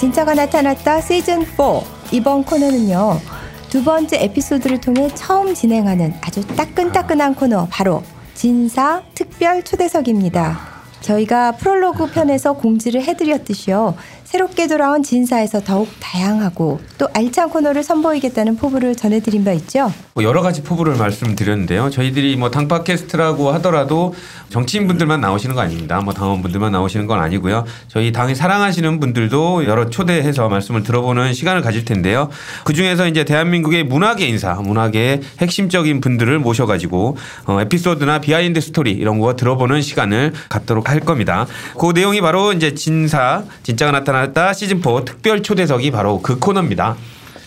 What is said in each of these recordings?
진짜가 나타났다 시즌 4 이번 코너는요 두 번째 에피소드를 통해 처음 진행하는 아주 따끈따끈한 코너 바로 진사 특별 초대석입니다. 저희가 프롤로그 편에서 공지를 해드렸듯이요. 새롭게 돌아온 진사에서 더욱 다양하고 또 알찬 코너를 선보이겠다는 포부를 전해드린 바 있죠. 뭐 여러 가지 포부를 말씀드렸는데요. 저희들이 뭐 당팟캐스트라고 하더라도 정치인분들만 나오시는 거 아닙니다. 뭐 당원분들만 나오시는 건 아니고요. 저희 당이 사랑하시는 분들도 여러 초대해서 말씀을 들어보는 시간을 가질 텐데요. 그 중에서 이제 대한민국의 문화계 인사, 문화계의 핵심적인 분들을 모셔가지고 어, 에피소드나 behind story 이런 거 들어보는 시간을 갖도록 할 겁니다. 그 내용이 바로 이제 진사, 진짜가 나타났다 시즌 4 특별 초대석이 바로 그 코너입니다.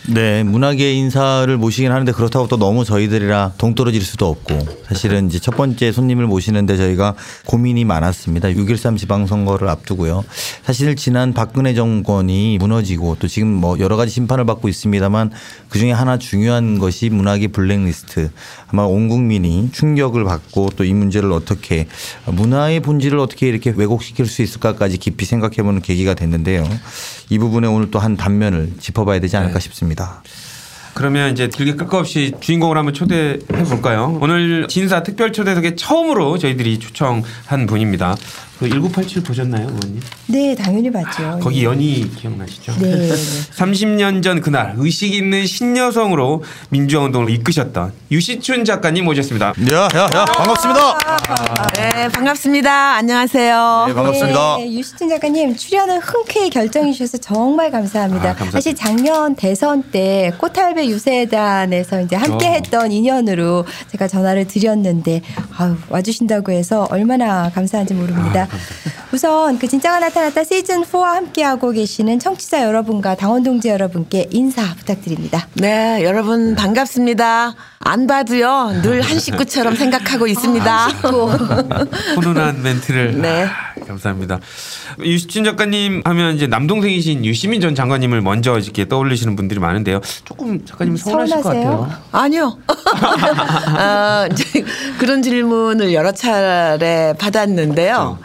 네, 문화계 인사를 모시긴 하는데 그렇다고 또 너무 저희들이랑 동떨어질 수도 없고 사실은 이제 첫 번째 손님을 모시는데 저희가 고민이 많았습니다. 6.13 지방선거를 앞두고요. 사실 지난 박근혜 정권이 무너지고 또 지금 뭐 여러 가지 심판을 받고 있습니다만 그 중에 하나 중요한 것이 문화계 블랙리스트. 아마 온 국민이 충격을 받고 또 이 문제를 어떻게 문화의 본질을 어떻게 이렇게 왜곡시킬 수 있을까까지 깊이 생각해보는 계기가 됐는데요. 이 부분에 오늘 또 한 단면을 짚어봐야 되지 않을까 네. 싶습니다. 그러면 이제 길게 끌 거 없이 주인공을 한번 초대해 볼까요? 오늘 진사 특별 초대석에 처음으로 저희들이 초청한 분입니다. 그 1987 보셨나요, 의원님? 네, 당연히 봤죠. 거기 연희 기억나시죠? 네. 네. 30년 전 그날 의식 있는 신여성으로 민주화 운동을 이끄셨던 유시춘 작가님 모셨습니다. 야, 야, 야, 반갑습니다. 네, 반갑습니다. 안녕하세요. 네, 반갑습니다. 네, 유시춘 작가님 출연을 흔쾌히 결정해 주셔서 정말 감사합니다. 아, 감사합니다. 사실 작년 대선 때 꽃할배 유세단에서 이제 함께 어. 했던 인연으로 제가 전화를 드렸는데 아유, 와주신다고 해서 얼마나 감사한지 모릅니다. 우선 그 진짜가 나타났다 시즌 4와 함께하고 계시는 청취자 여러분과 당원 동지 여러분께 인사 부탁드립니다. 네, 여러분 반갑습니다. 안 봐도요, 늘 한 식구처럼 생각하고 있습니다. 훈훈한 멘트를 네. 아, 감사합니다. 유시춘 작가님 하면 이제 남동생이신 유시민 전 장관님을 먼저 이렇게 떠올리시는 분들이 많은데요. 조금 작가님 서운하실 것 서운하세요? 같아요. 아니요. 어, 그런 질문을 여러 차례 받았는데요.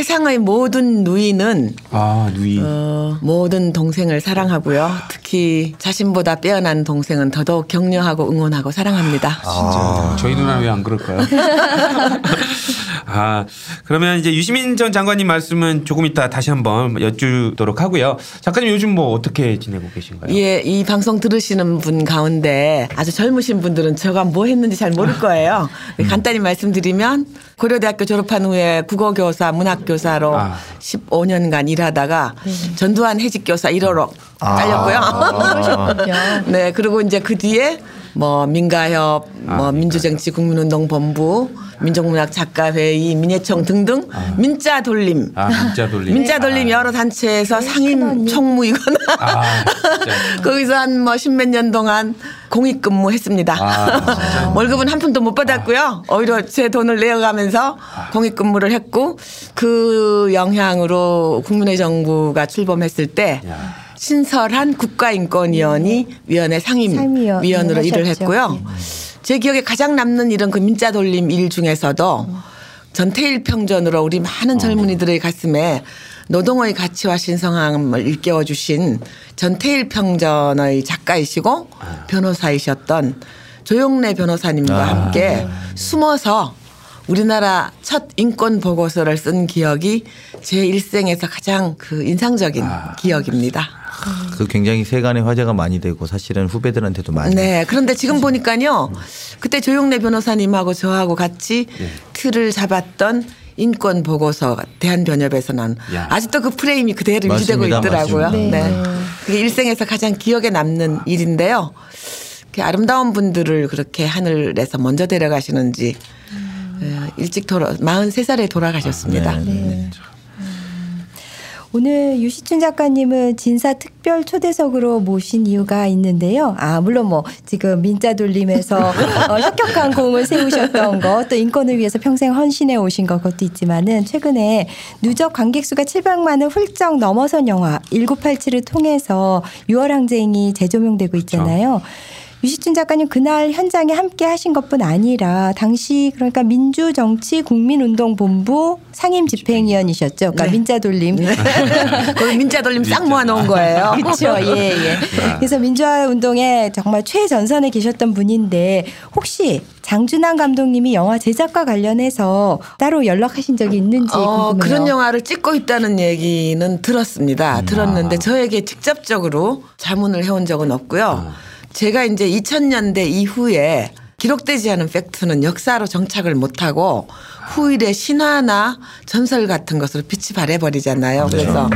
세상의 모든 누이는 아 누이. 어, 모든 동생을 사랑하고요. 특히 자신보다 빼어난 동생은 더더욱 격려하고 응원하고 사랑합니다. 진짜 저희 누나 왜 안 그럴까요? 아 그러면 이제 유시민 전 장관님 말씀은 조금 이따 다시 한번 여쭈도록 하고요. 작가님 요즘 뭐 어떻게 지내고 계신가요? 예, 이 방송 들으시는 분 가운데 아주 젊으신 분들은 제가 뭐 했는지 잘 모를 거예요. 간단히 말씀드리면 고려대학교 졸업한 후에 국어교사, 문학 교사로 아. 15년간 일하다가 전두환 해직 교사 1호로 아. 잘렸고요. 네, 그리고 이제 그 뒤에 뭐 민가협, 뭐 아, 민주정치 국민운동 본부, 민족문학 작가회의, 민예청 등등 민자 돌림. 아 문자 돌림. 민자 돌림 여러 단체에서 상임 큰언니. 총무이거나 아. 거기서 한 뭐 십몇 년 동안 공익 근무했습니다. 아. 월급은 한 푼도 못 받았고요. 오히려 제 돈을 내어가면서 공익 근무를 했고 그 영향으로 국민의 정부가 출범했을 때 야. 신설한 국가인권위원회 위원회 상임 위원으로 일을. 했고요. 제 기억에 가장 남는 일은 그 민자 돌림 일 중에서도 전태일 평전으로 우리 많은 젊은이들의 가슴에 노동의 가치와 신성함을 일깨워 주신 전태일 평전의 작가이시고 변호사이셨던 조용래 변호사님과 함께 숨어서 우리나라 첫 인권 보고서를 쓴 기억이 제 일생에서 가장 그 인상적인 기억입니다. 그 굉장히 세간의 화제가 많이 되고 사실은 후배들한테도 많이 네. 그런데 지금 보니까요. 그때 조용래 변호사님하고 저하고 같이 틀을 잡았던 인권 보고서 대한변협에서는 야. 아직도 그 프레임이 그대로 유지되고. 있더라고요. 맞습니다. 네. 그게 일생에서 가장 기억에 남는 일인데요. 그 아름다운 분들을 그렇게 하늘에서 먼저 데려가시는지 어, 일찍 돌아 43살에 돌아가셨습니다. 네. 오늘 유시춘 작가님은 진사 특별 초대석으로 모신 이유가 있는데요. 아, 물론 뭐 지금 민자 돌림에서 어, 혁혁한 공을 세우셨던 것, 또 인권을 위해서 평생 헌신해 오신 것, 그것도 있지만은 최근에 누적 관객 수가 700만을 훌쩍 넘어선 영화 1987을 통해서 유월항쟁이 재조명되고 있잖아요. 유시춘 작가님 그날 현장에 함께 하신 것뿐 아니라 당시 그러니까 민주정치 국민운동본부 상임 집행위원이셨죠. 그러니까 네. 민자돌림. 거기 민자돌림 싹 모아놓은 거예요. 그렇죠. 예, 예. 그래서 민주화 운동에 정말 최전선에 계셨던 분인데 혹시 장준환 감독님이 영화 제작과 관련해서 따로 연락하신 적이 있는지 어, 궁금해요. 그런 영화를 찍고 있다는 얘기는 들었습니다. 들었는데 저에게 직접적으로 자문을 해온 적은 없고요. 제가 이제 2000년대 이후에 기록되지 않은 팩트는 역사로 정착을 못하고 후일의 신화나 전설 같은 것으로 빛이 발해버리잖아요. 그래서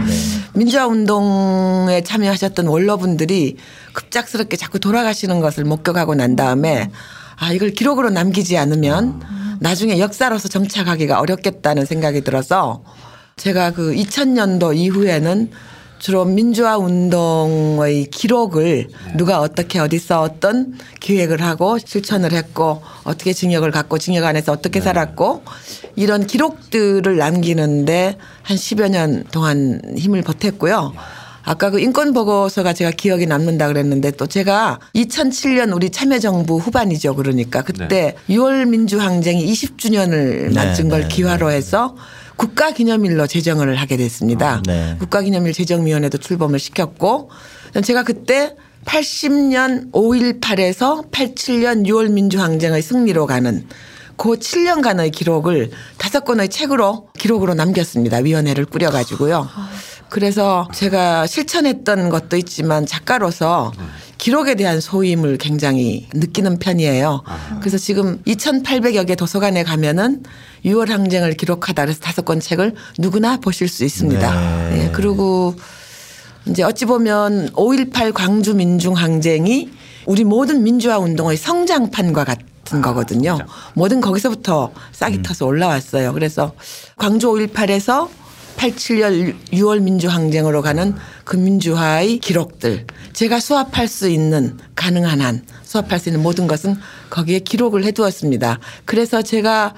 민주화 운동에 참여하셨던 원로분들이 급작스럽게 자꾸 돌아가시는 것을 목격하고 난 다음에 아 이걸 기록으로 남기지 않으면 나중에 역사로서 정착하기가 어렵겠다는 생각이 들어서 제가 그 2000년도 이후에는 주로 민주화 운동의 기록을 누가 어떻게 어디서 어떤 기획을 하고 실천을 했고 어떻게 징역을 갖고 징역 안에서 어떻게 살았고 이런 기록들을 남기는데 한 10여 년 동안 힘을 보탰고요. 아까 그 인권 보고서가 제가 기억이 남는다 그랬는데 또 제가 2007년 우리 참여정부 후반이죠. 그러니까 그때 6월 민주항쟁이 20주년을 맞은 네, 걸 네, 기화로 해서 국가기념일로 제정을 하게 됐습니다. 네. 국가기념일 제정위원회도 출범을 시켰고 제가 그때 80년 5.18에서 87년 6월 민주항쟁의 승리로 가는 그 7년간의 기록을 다섯 권의 책으로 기록으로 남겼습니다. 위원회를 꾸려가지고요. 그래서 제가 실천했던 것도 있지만 작가로서 기록에 대한 소임을 굉장히 느끼는 편이에요. 그래서 지금 2,800여 개 도서관에 가면은 6월 항쟁을 기록하다 그래서 다섯 권 책을 누구나 보실 수 있습니다. 네. 예, 그리고 이제 어찌 보면 5.18 광주 민중 항쟁이 우리 모든 민주화 운동의 성장판과 같은 거거든요. 뭐든 거기서부터 싹이 터서 올라왔어요. 그래서 광주 5.18에서 87년 6월 민주항쟁으로 가는 그 민주화의 기록들 제가 수합할 수 있는 가능한 한 수합할 수 있는 모든 것은 거기에 기록을 해두었습니다. 그래서 제가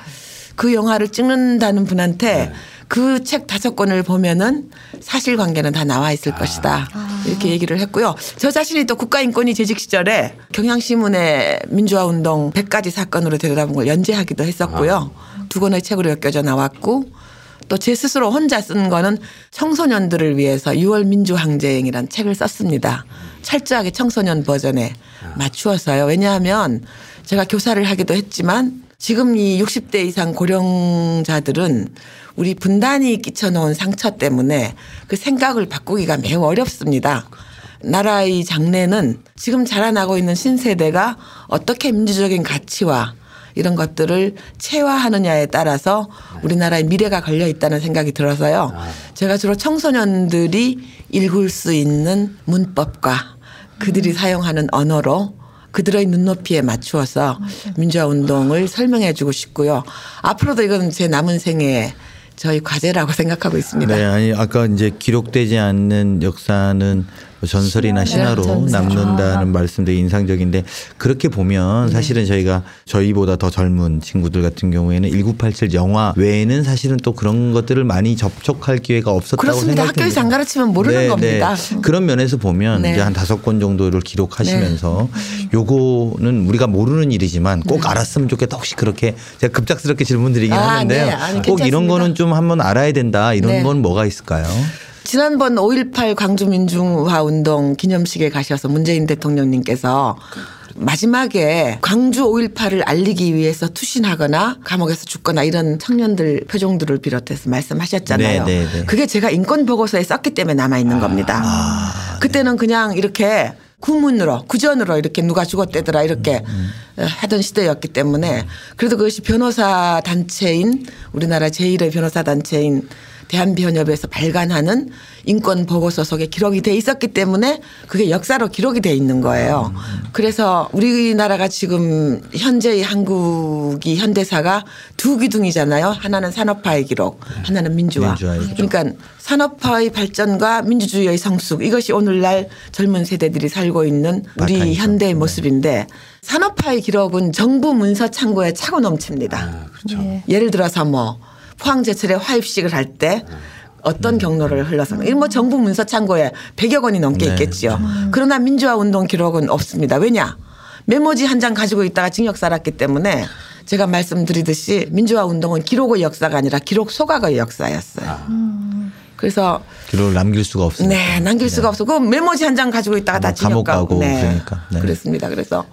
그 영화를 찍는다는 분한테 그책 다섯 권을 보면은 사실관계는 다 나와 있을 것이다 이렇게 얘기를 했고요. 저 자신이 또 국가인권위 재직 시절에 경향신문의 민주화 운동 100가지 사건으로 들여다본 걸 연재하기도 했었고요. 두 권의 책으로 엮여져 나왔고 또 제 스스로 혼자 쓴 거는 청소년들을 위해서 6월 민주항쟁이라는 책을 썼습니다. 철저하게 청소년 버전에 맞추어서요. 왜냐하면 제가 교사를 하기도 했지만 지금 이 60대 이상 고령자들은 우리 분단이 끼쳐놓은 상처 때문에 그 생각을 바꾸기가 매우 어렵습니다. 나라의 장래는 지금 자라나고 있는 신세대가 어떻게 민주적인 가치와 이런 것들을 체화하느냐에 따라서 우리나라의 미래가 걸려 있다는 생각이 들어서요. 제가 주로 청소년들이 읽을 수 있는 문법과 그들이 사용하는 언어로 그들의 눈높이에 맞추어서 민주화 운동을 설명해 주고 싶고요. 앞으로도 이건 제 남은 생애의 저희 과제라고 생각하고 있습니다. 네, 아니 아까 이제 기록되지 않는 역사는 뭐 전설이나 신화로 전설. 남는다는 말씀 되게 인상적인데 그렇게 보면 네. 사실은 저희가 저희보다 더 젊은 친구들 같은 경우에는 1987 영화 외에는 사실은 또 그런 것들을 많이 접촉할 기회가 없었다고 그렇습니다. 학교에서 안 가르치면 모르는 겁니다. 그런 면에서 보면 네. 이제 한 다섯 권 정도를 기록하시면서 네. 요거는 우리가 모르는 일이지만 꼭 알았으면 좋겠다. 혹시 그렇게 제가 급작스럽게 질문드리긴 아, 하는데요. 네. 아니, 꼭 이런 괜찮습니다. 거는 좀 한번 알아야 된다. 이런 네. 건 뭐가 있을까요? 지난번 5.18 광주민중화 운동 기념식에 가셔서 문재인 대통령님께서 마지막에 광주 5.18을 알리기 위해서 투신하거나 감옥에서 죽거나 이런 청년들 표정들을 비롯해서 말씀하셨잖아요. 네, 네, 네. 그게 제가 인권 보고서에 썼기 때문에 남아 있는 겁니다. 그때는 그냥 이렇게 구문으로 구전으로 이렇게 누가 죽었대더라 이렇게 하던 시대였기 때문에 그래도 그것이 변호사 단체인 우리나라 제1의 변호사 단체인 대한변협에서 발간하는 인권 보고서 속에 기록이 돼 있었기 때문에 그게 역사로 기록이 돼 있는 거예요. 그래서 우리나라가 지금 현재의 한국이 현대사가 두 기둥이잖아요. 하나는 산업화의 기록, 하나는 민주화. 그러니까 산업화의 발전과 민주주의의 성숙 이것이 오늘날 젊은 세대들이 살고 있는 우리. 현대의 모습인데 산업화의 기록은 정부 문서 창고에 차고 넘칩니다. 네. 예를 들어서 뭐 포항제철에 화입식을 할 때 어떤 경로를 흘러서 이뭐 정부 문서 창고에 100여 권이 넘게 네. 있겠지요. 그러나 민주화 운동 기록은 없습니다. 왜냐? 메모지 한 장 가지고 있다가 징역 살았기 때문에 제가 말씀드리듯이 민주화 운동은 기록의 역사가 아니라 기록 소각의 역사였어요. 그래서 기록을 남길 수가 없습니다. 네, 남길 수가 없어. 그 메모지 한 장 가지고 있다가 다뭐 징역 감옥 가고. 가고 그러니까. 네. 그렇습니다. 그래서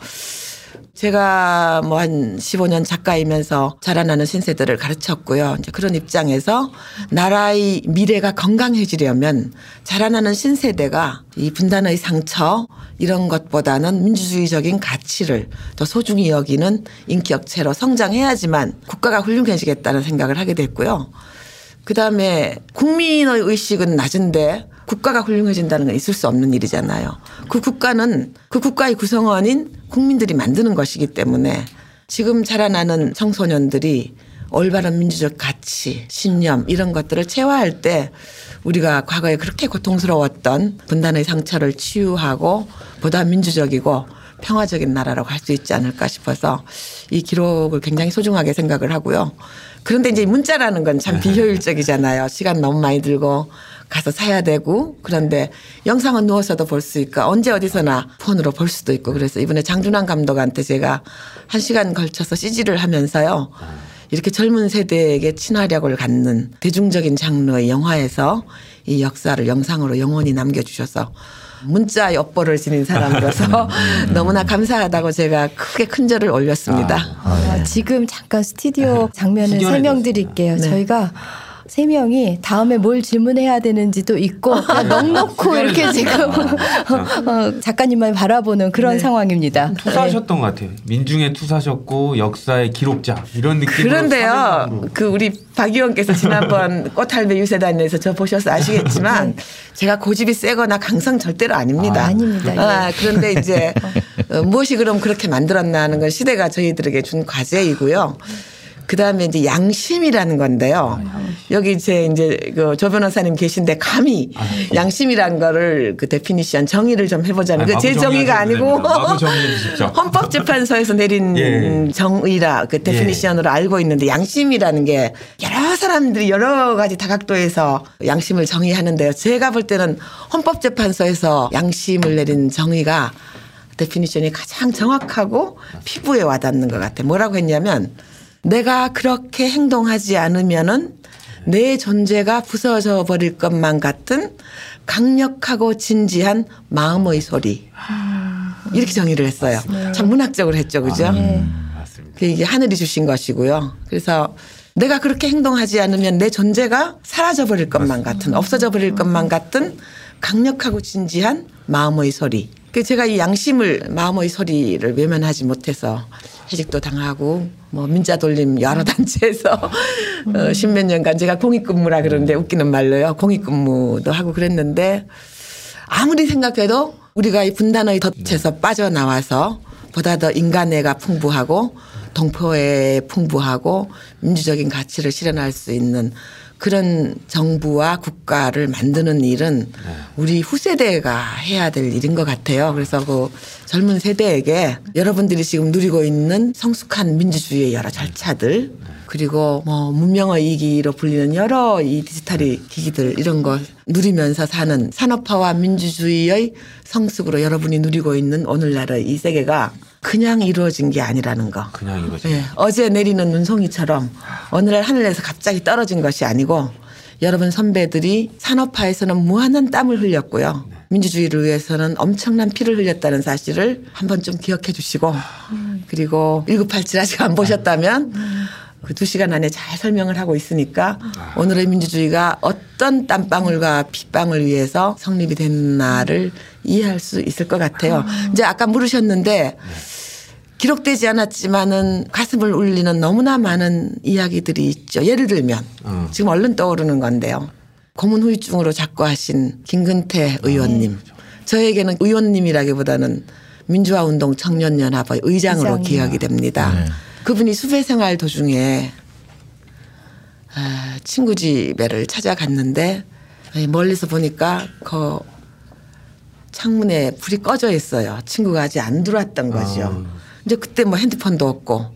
제가 뭐 한 15년 작가이면서 자라나는 신세대를 가르쳤고요. 이제 그런 입장에서 나라의 미래가 건강해지려면 자라나는 신세대가 이 분단의 상처 이런 것보다는 민주주의적인 가치를 더 소중히 여기는 인격체로 성장해야지만 국가가 훌륭해지겠다는 생각을 하게 됐고요. 그 다음에 국민의 의식은 낮은데 국가가 훌륭해진다는 건 있을 수 없는 일이잖아요. 그 국가는 그 국가의 구성원인 국민들이 만드는 것이기 때문에 지금 자라나는 청소년들이 올바른 민주적 가치, 신념 이런 것들을 체화할 때 우리가 과거에 그렇게 고통스러웠던 분단의 상처를 치유하고 보다 민주적이고 평화적인 나라라고 할 수 있지 않을까 싶어서 이 기록을 굉장히 소중하게 생각을 하고요. 그런데 이제 문자라는 건 참 비효율적이잖아요. 시간 너무 많이 들고 가서 사야 되고 그런데 영상은 누워서도 볼 수 있고 언제 어디서나 폰으로 볼 수도 있고 그래서 이번에 장준환 감독한테 제가 한 시간 걸쳐서 CG를 하면서요. 이렇게 젊은 세대에게 친화력을 갖는 대중적인 장르의 영화에서 이 역사를 영상으로 영원히 남겨주셔서 문자 엿보를 지닌 사람으로서 너무나 감사하다고 제가 크게 큰절을 올렸습니다. 아, 지금 잠깐 스튜디오 장면을 구경해 설명 드릴게요. 네. 저희가 세 명이 다음에 뭘 질문해야 되는지도 있고 그냥 넉넉고 이렇게 지금 어, 작가님만 바라보는 그런 네. 상황입니다. 투사하셨던 것 같아요. 민중에 투사하셨고 역사의 기록자 이런 느낌. 그런데요, 그 우리 박 의원께서 지난번 꽃할배 유세단에서 저 보셔서 아시겠지만 제가 고집이 세거나 강성 절대로 아닙니다. 아, 아닙니다. 예. 아, 그런데 이제 어, 무엇이 그럼 그렇게 만들었나 하는 건 시대가 저희들에게 준 과제이고요. 그 다음에 이제 양심이라는 건데요. 여기 제 이제 그 조 변호사님 계신데 감히 양심이란 거를 그 definition 정의를 좀 해보자면 아니, 그제 마구 정의가 아니고. 헌법재판소에서 내린 예. 정의라 그 definition으로 알고 있는데 양심이라는 게 여러 사람들이 여러 가지 다각도에서 양심을 정의하는데요. 제가 볼 때는 헌법재판소에서 양심을 내린 정의가 definition이 가장 정확하고 피부에 와닿는 것 같아요. 뭐라고 했냐면 내가 그렇게 행동하지 않으면은 내 존재가 부서져 버릴 것만 같은 강력하고 진지한 마음의 소리. 이렇게 정의를 했어요. 참 문학적으로 했죠. 그죠? 맞습니다. 그 이게 하늘이 주신 것이고요. 그래서 내가 그렇게 행동하지 않으면 내 존재가 사라져 버릴 것만 같은 없어져 버릴 것만 같은 강력하고 진지한 마음의 소리. 그 제가 이 양심을 마음의 소리를 외면하지 못해서 해직도 당하고 뭐 민자 돌림 여러 단체에서 어, 십몇 년간 제가 공익근무라 그러는데 웃기는 말로요. 공익근무도 하고 그랬는데 아무리 생각해도 우리가 이 분단의 덫에서 빠져나와서 보다 더 인간애가 풍부하고 동포애 풍부하고 민주적인 가치를 실현할 수 있는 그런 정부와 국가를 만드는 일은 우리 후세대가 해야 될 일인 것 같아요. 그래서 그 젊은 세대에게 여러분들이 지금 누리고 있는 성숙한 민주주의의 여러 절차들 그리고 뭐 문명의 이기로 불리는 여러 이 디지털의 기기들 이런 거 누리면서 사는 산업화와 민주주의의 성숙으로 여러분이 누리고 있는 오늘날의 이 세계가 그냥 이루어진 게 아니라는 거. 그냥 이거죠. 예, 어제 내리는 눈송이처럼 오늘날 하늘에서 갑자기 떨어진 것이 아니고 여러분 선배들이 산업화에서는 무한한 땀을 흘렸고요. 민주주의를 위해서는 엄청난 피를 흘렸다는 사실을 한번 좀 기억해 주시고 그리고 1987 아직 안 보셨다면 그 두 시간 안에 잘 설명을 하고 있으니까 오늘의 민주주의가 어떤 땀방울과 핏방울 위해서 성립이 됐나를 이해할 수 있을 것 같아요. 이제 아까 물으셨는데 기록되지 않았지만은 가슴을 울리는 너무나 많은 이야기들이 있죠. 예를 들면 어. 지금 얼른 떠오르는 건데요. 고문 후유증으로 작고하신 김근태 의원님. 저에게는 의원님이라기보다는 민주화 운동 청년연합의 의장으로 의장이요. 기억이 됩니다. 네. 그분이 수배 생활 도중에 아, 친구 집에를 찾아갔는데 멀리서 보니까 그 창문에 불이 꺼져 있어요. 친구가 아직 안 들어왔던 거죠. 이제 그때 뭐 핸드폰도 없고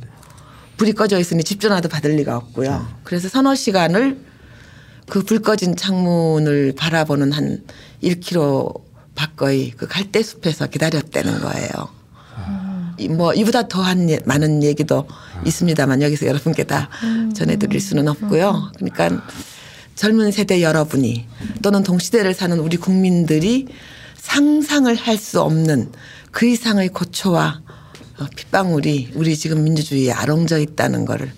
불이 꺼져 있으니 집 전화도 받을 리가 없고요. 그래서 서너 시간을 그 불 꺼진 창문을 바라보는 한 1km 밖의 그 갈대숲에서 기다렸다는 거예요. 이- 뭐 이보다 더한 예- 많은 얘기도 있습니다만 여기서 여러분께 다 전해드릴 수는 없고요. 그러니까 젊은 세대 여러분이 또는 동시대를 사는 우리 국민들이 상상을 할 수 없는 그 이상의 고초와 어, 핏방울이 우리 지금 민주주의에 아롱져 있다는 거를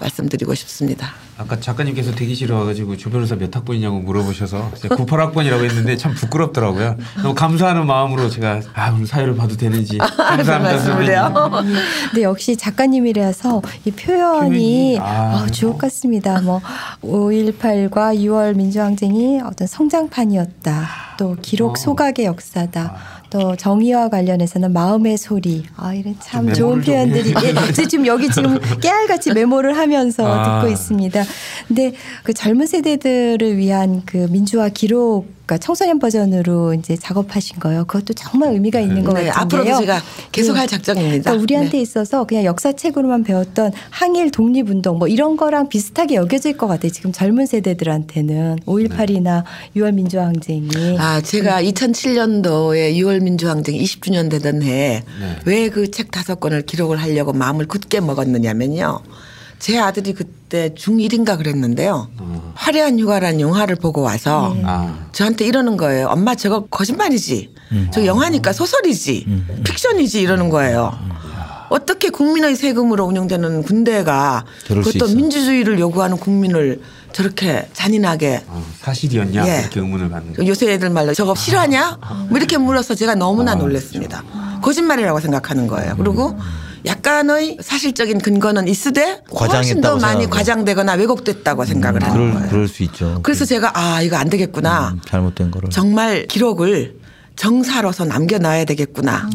말씀드리고 싶습니다. 아까 작가님께서 대기실에 와가지고 조 변호사 몇 학번이냐고 물어보셔서 제가 98학번이라고 했는데 참 부끄럽더라고요. 너무 감사하는 마음으로 제가 아 오늘 사회를 봐도 되는지 감사합니다. 선배님. 근데 역시 작가님이라서 이 표현이 표현이, 아, 어, 주옥 같습니다. 뭐 5.18과 6월 민주항쟁이 어떤 성장판이었다. 또 기록 어. 소각의 역사다. 또 정의와 관련해서는 마음의 소리. 아 이런 참좀 좋은 표현들이 해. 예, 저 지금 여기 지금 깨알같이 메모를 하면서 아. 듣고 있습니다. 근데 그 젊은 세대들을 위한 그 민주화 기록 그러니까 청소년 버전으로 이제 작업하신 거예요. 그것도 정말 의미가 있는 것 네, 같은데요. 앞으로도 제가 계속 네. 할 작정입니다. 그러니까 우리한테 네. 있어서 그냥 역사책으로만 배웠던 항일 독립운동 뭐 이런 거랑 비슷하게 여겨질 것 같아요. 지금 젊은 세대들한테는 5.18이나 6월 민주항쟁이 아, 제가 2007년도에 6월 민주항쟁 20주년 되던 해에 네. 왜그 책 다섯 권을 기록을 하려고 마음을 굳게 먹었느냐면요. 제 아들이 그때 중1인가 그랬는데요. 어. 화려한 휴가라는 영화를 보고 와서 아. 저한테 이러는 거예요. 엄마 저거 거짓말이지. 저 영화니까 소설이지. 픽션이지 이러는 거예요. 어떻게 국민의 세금으로 운영되는 군대가 그것도. 민주주의를 요구하는 국민을 저렇게 잔인하게 어, 사실이었냐 예. 이렇게 의문을 받는. 요새 애들 말로 저거 실화냐? 뭐 이렇게 물어서 제가 너무나 놀랐습니다. 거짓말이라고 생각하는 거예요. 그리고 약간의 사실적인 근거는 있으되 훨씬 더 많이. 과장되거나 왜곡됐다고 생각을 하는 그럴 거예요. 그럴 수 있죠. 그래서 제가 아 이거 안 되겠구나. 음, 잘못된 거를. 정말 기록을 정사로서 남겨놔야 되겠구나.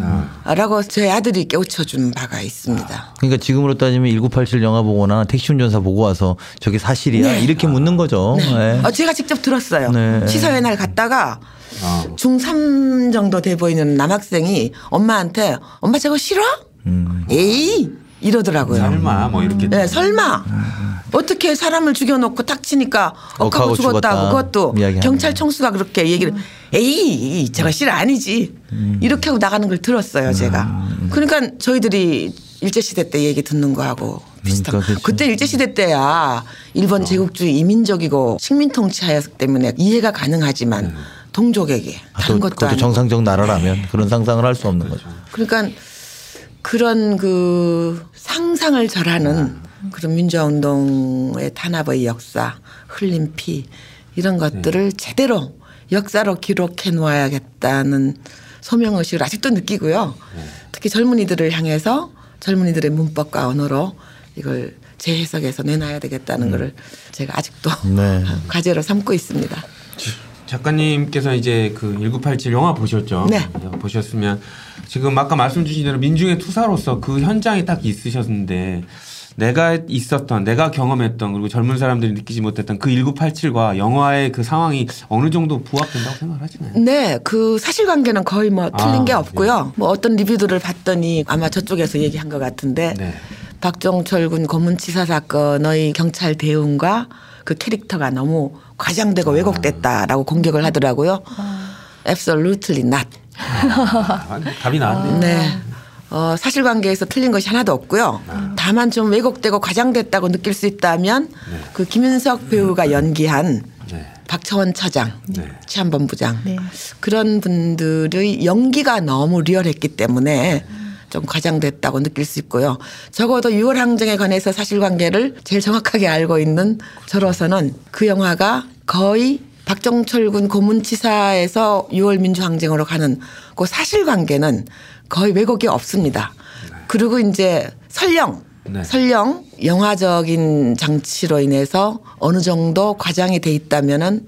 라고 제 아들이 깨우쳐준 바가 있습니다. 그러니까 지금으로 따지면 1987 영화 보거나 택시 운전사 보고 와서 저게 사실이야 이렇게 묻는 거죠. 네. 어, 제가 직접 들었어요. 네. 시사회 날 갔다가 아. 중3 정도 돼 보이는 남학생이 엄마한테 엄마 저거 싫어? 음. 에이 이러더라고요. 설마 뭐 이렇게 네, 설마 어떻게 사람을 죽여놓고 탁 치니까 억하고 억하고 죽었다. 그것도 이야기하는 경찰 총수가 그렇게 얘기를 에이 저거 실 아니지 이렇게 하고 나가는 걸 들었어요 제가. 그러니까 저희들이 일제 시대 때 얘기 듣는 거하고 비슷한. 그러니까. 그때 일제 시대 때야 일본 제국주의 이민족이고 식민 통치하였기 때문에 이해가 가능하지만 동족에게 아, 다른 또, 것도 그것도 아니고 정상적 나라라면 그런 상상을 할 수 없는 거죠. 그러니까 그런 그 상상을 절하는 그런 민주화 운동의 탄압의 역사, 흘린 피 이런 것들을 제대로 역사로 기록해 놓아야겠다는 소명 의식을 아직도 느끼고요. 특히 젊은이들을 향해서 젊은이들의 문법과 언어로 이걸 재해석해서 내놔야 되겠다는 거를 제가 아직도 네. 과제로 삼고 있습니다. 작가님께서 이제 그 1987 영화 보셨죠? 네. 보셨으면 지금 아까 말씀 주신 대로 민중의 투사로서 그 현장에 딱 있으셨는데 내가 있었던 내가 경험했던 그리고 젊은 사람들이 느끼지 못했던 그 1987과 영화의 그 상황이 어느 정도 부합된다고 생각하시나요? 네, 그 사실관계는 거의 뭐 틀린 아, 게 없고요. 뭐 어떤 리뷰들을 봤더니 아마 저쪽에서 얘기한 것 같은데 네. 박종철 군 고문치사 사건의 경찰 대응과 그 캐릭터가 너무 과장되고 왜곡됐다라고 공격을 하더라고요. Absolutely not. 아, 답이 나왔네요. 네. 어, 사실관계에서 틀린 것이 하나도 없고요. 다만 좀 왜곡되고 과장됐다고 느낄 수 있다면 그 김윤석 배우가 연기한 네. 박처원 차장, 네. 치안본부장 네. 그런 분들의 연기가 너무 리얼했기 때문에 좀 과장됐다고 느낄 수 있고요. 적어도 6월 항쟁에 관해서 사실관계를 제일 정확하게 알고 있는 저로서는 그 영화가 거의 박정철 군 고문치사에서 6월 민주항쟁으로 가는 그 사실관계는 거의 왜곡이 없습니다. 그리고 이제 설령 네. 설령 영화적인 장치로 인해서 어느 정도 과장이 돼 있다면은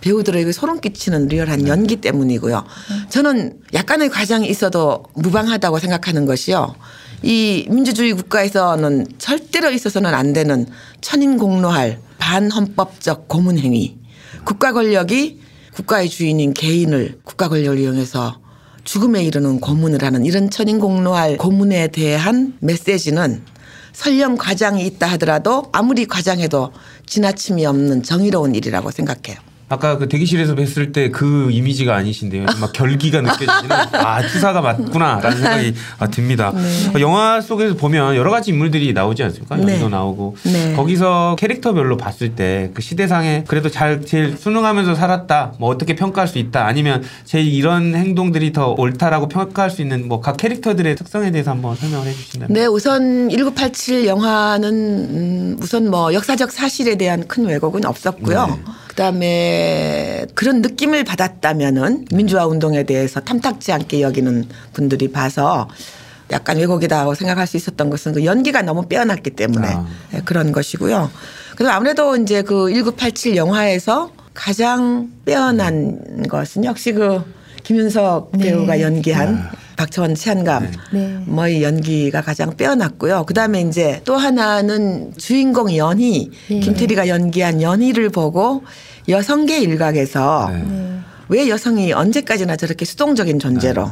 배우들에게 소름 끼치는 리얼한 연기 때문이고요. 저는 약간의 과장이 있어도 무방하다고 생각하는 것이요. 이 민주주의 국가에서는 절대로 있어서는 안 되는 천인공노할 반헌법적 고문행위. 국가 권력이 국가의 주인인 개인을 국가 권력을 이용해서 죽음에 이르는 고문을 하는 이런 천인공노할 고문에 대한 메시지는 설령 과장이 있다 하더라도 아무리 과장해도 지나침이 없는 정의로운 일이라고 생각해요. 아까 그 대기실에서 뵀을 때 그 이미지가 아니신데요. 막 결기가 느껴지는 아 투사가 맞구나라는 생각이 아, 듭니다. 어, 영화 속에서 보면 여러 가지 인물들이 나오지 않습니까? 네. 연기도 나오고 네. 거기서 캐릭터별로 봤을 때 그 시대상에 그래도 잘 제일 순응하면서 살았다. 뭐 어떻게 평가할 수 있다. 아니면 제 이런 행동들이 더 옳다라고 평가할 수 있는 뭐 각 캐릭터들의 특성에 대해서 한번 설명을 해주신다면. 네, 우선 1987 영화는 음, 우선 뭐 역사적 사실에 대한 큰 왜곡은 없었고요. 네. 그다음에 그런 느낌을 받았다면은 민주화 운동에 대해서 탐탁지 않게 여기는 분들이 봐서 약간 왜곡이다고 생각할 수 있었던 것은 그 연기가 너무 빼어났기 때문에 아. 네, 그런 것이고요. 그리고 아무래도 이제 그 1987 영화에서 가장 빼어난 것은 역시 그 김윤석 네. 배우가 연기한 박철원 치안감 네. 뭐의 연기가 가장 빼어났고요. 그다음에 이제 또 하나는 주인공 연희 네. 김태리가 연기한 연희를 보고 여성계 일각에서 네. 왜 여성이 언제까지나 저렇게 수동적인 존재로 네.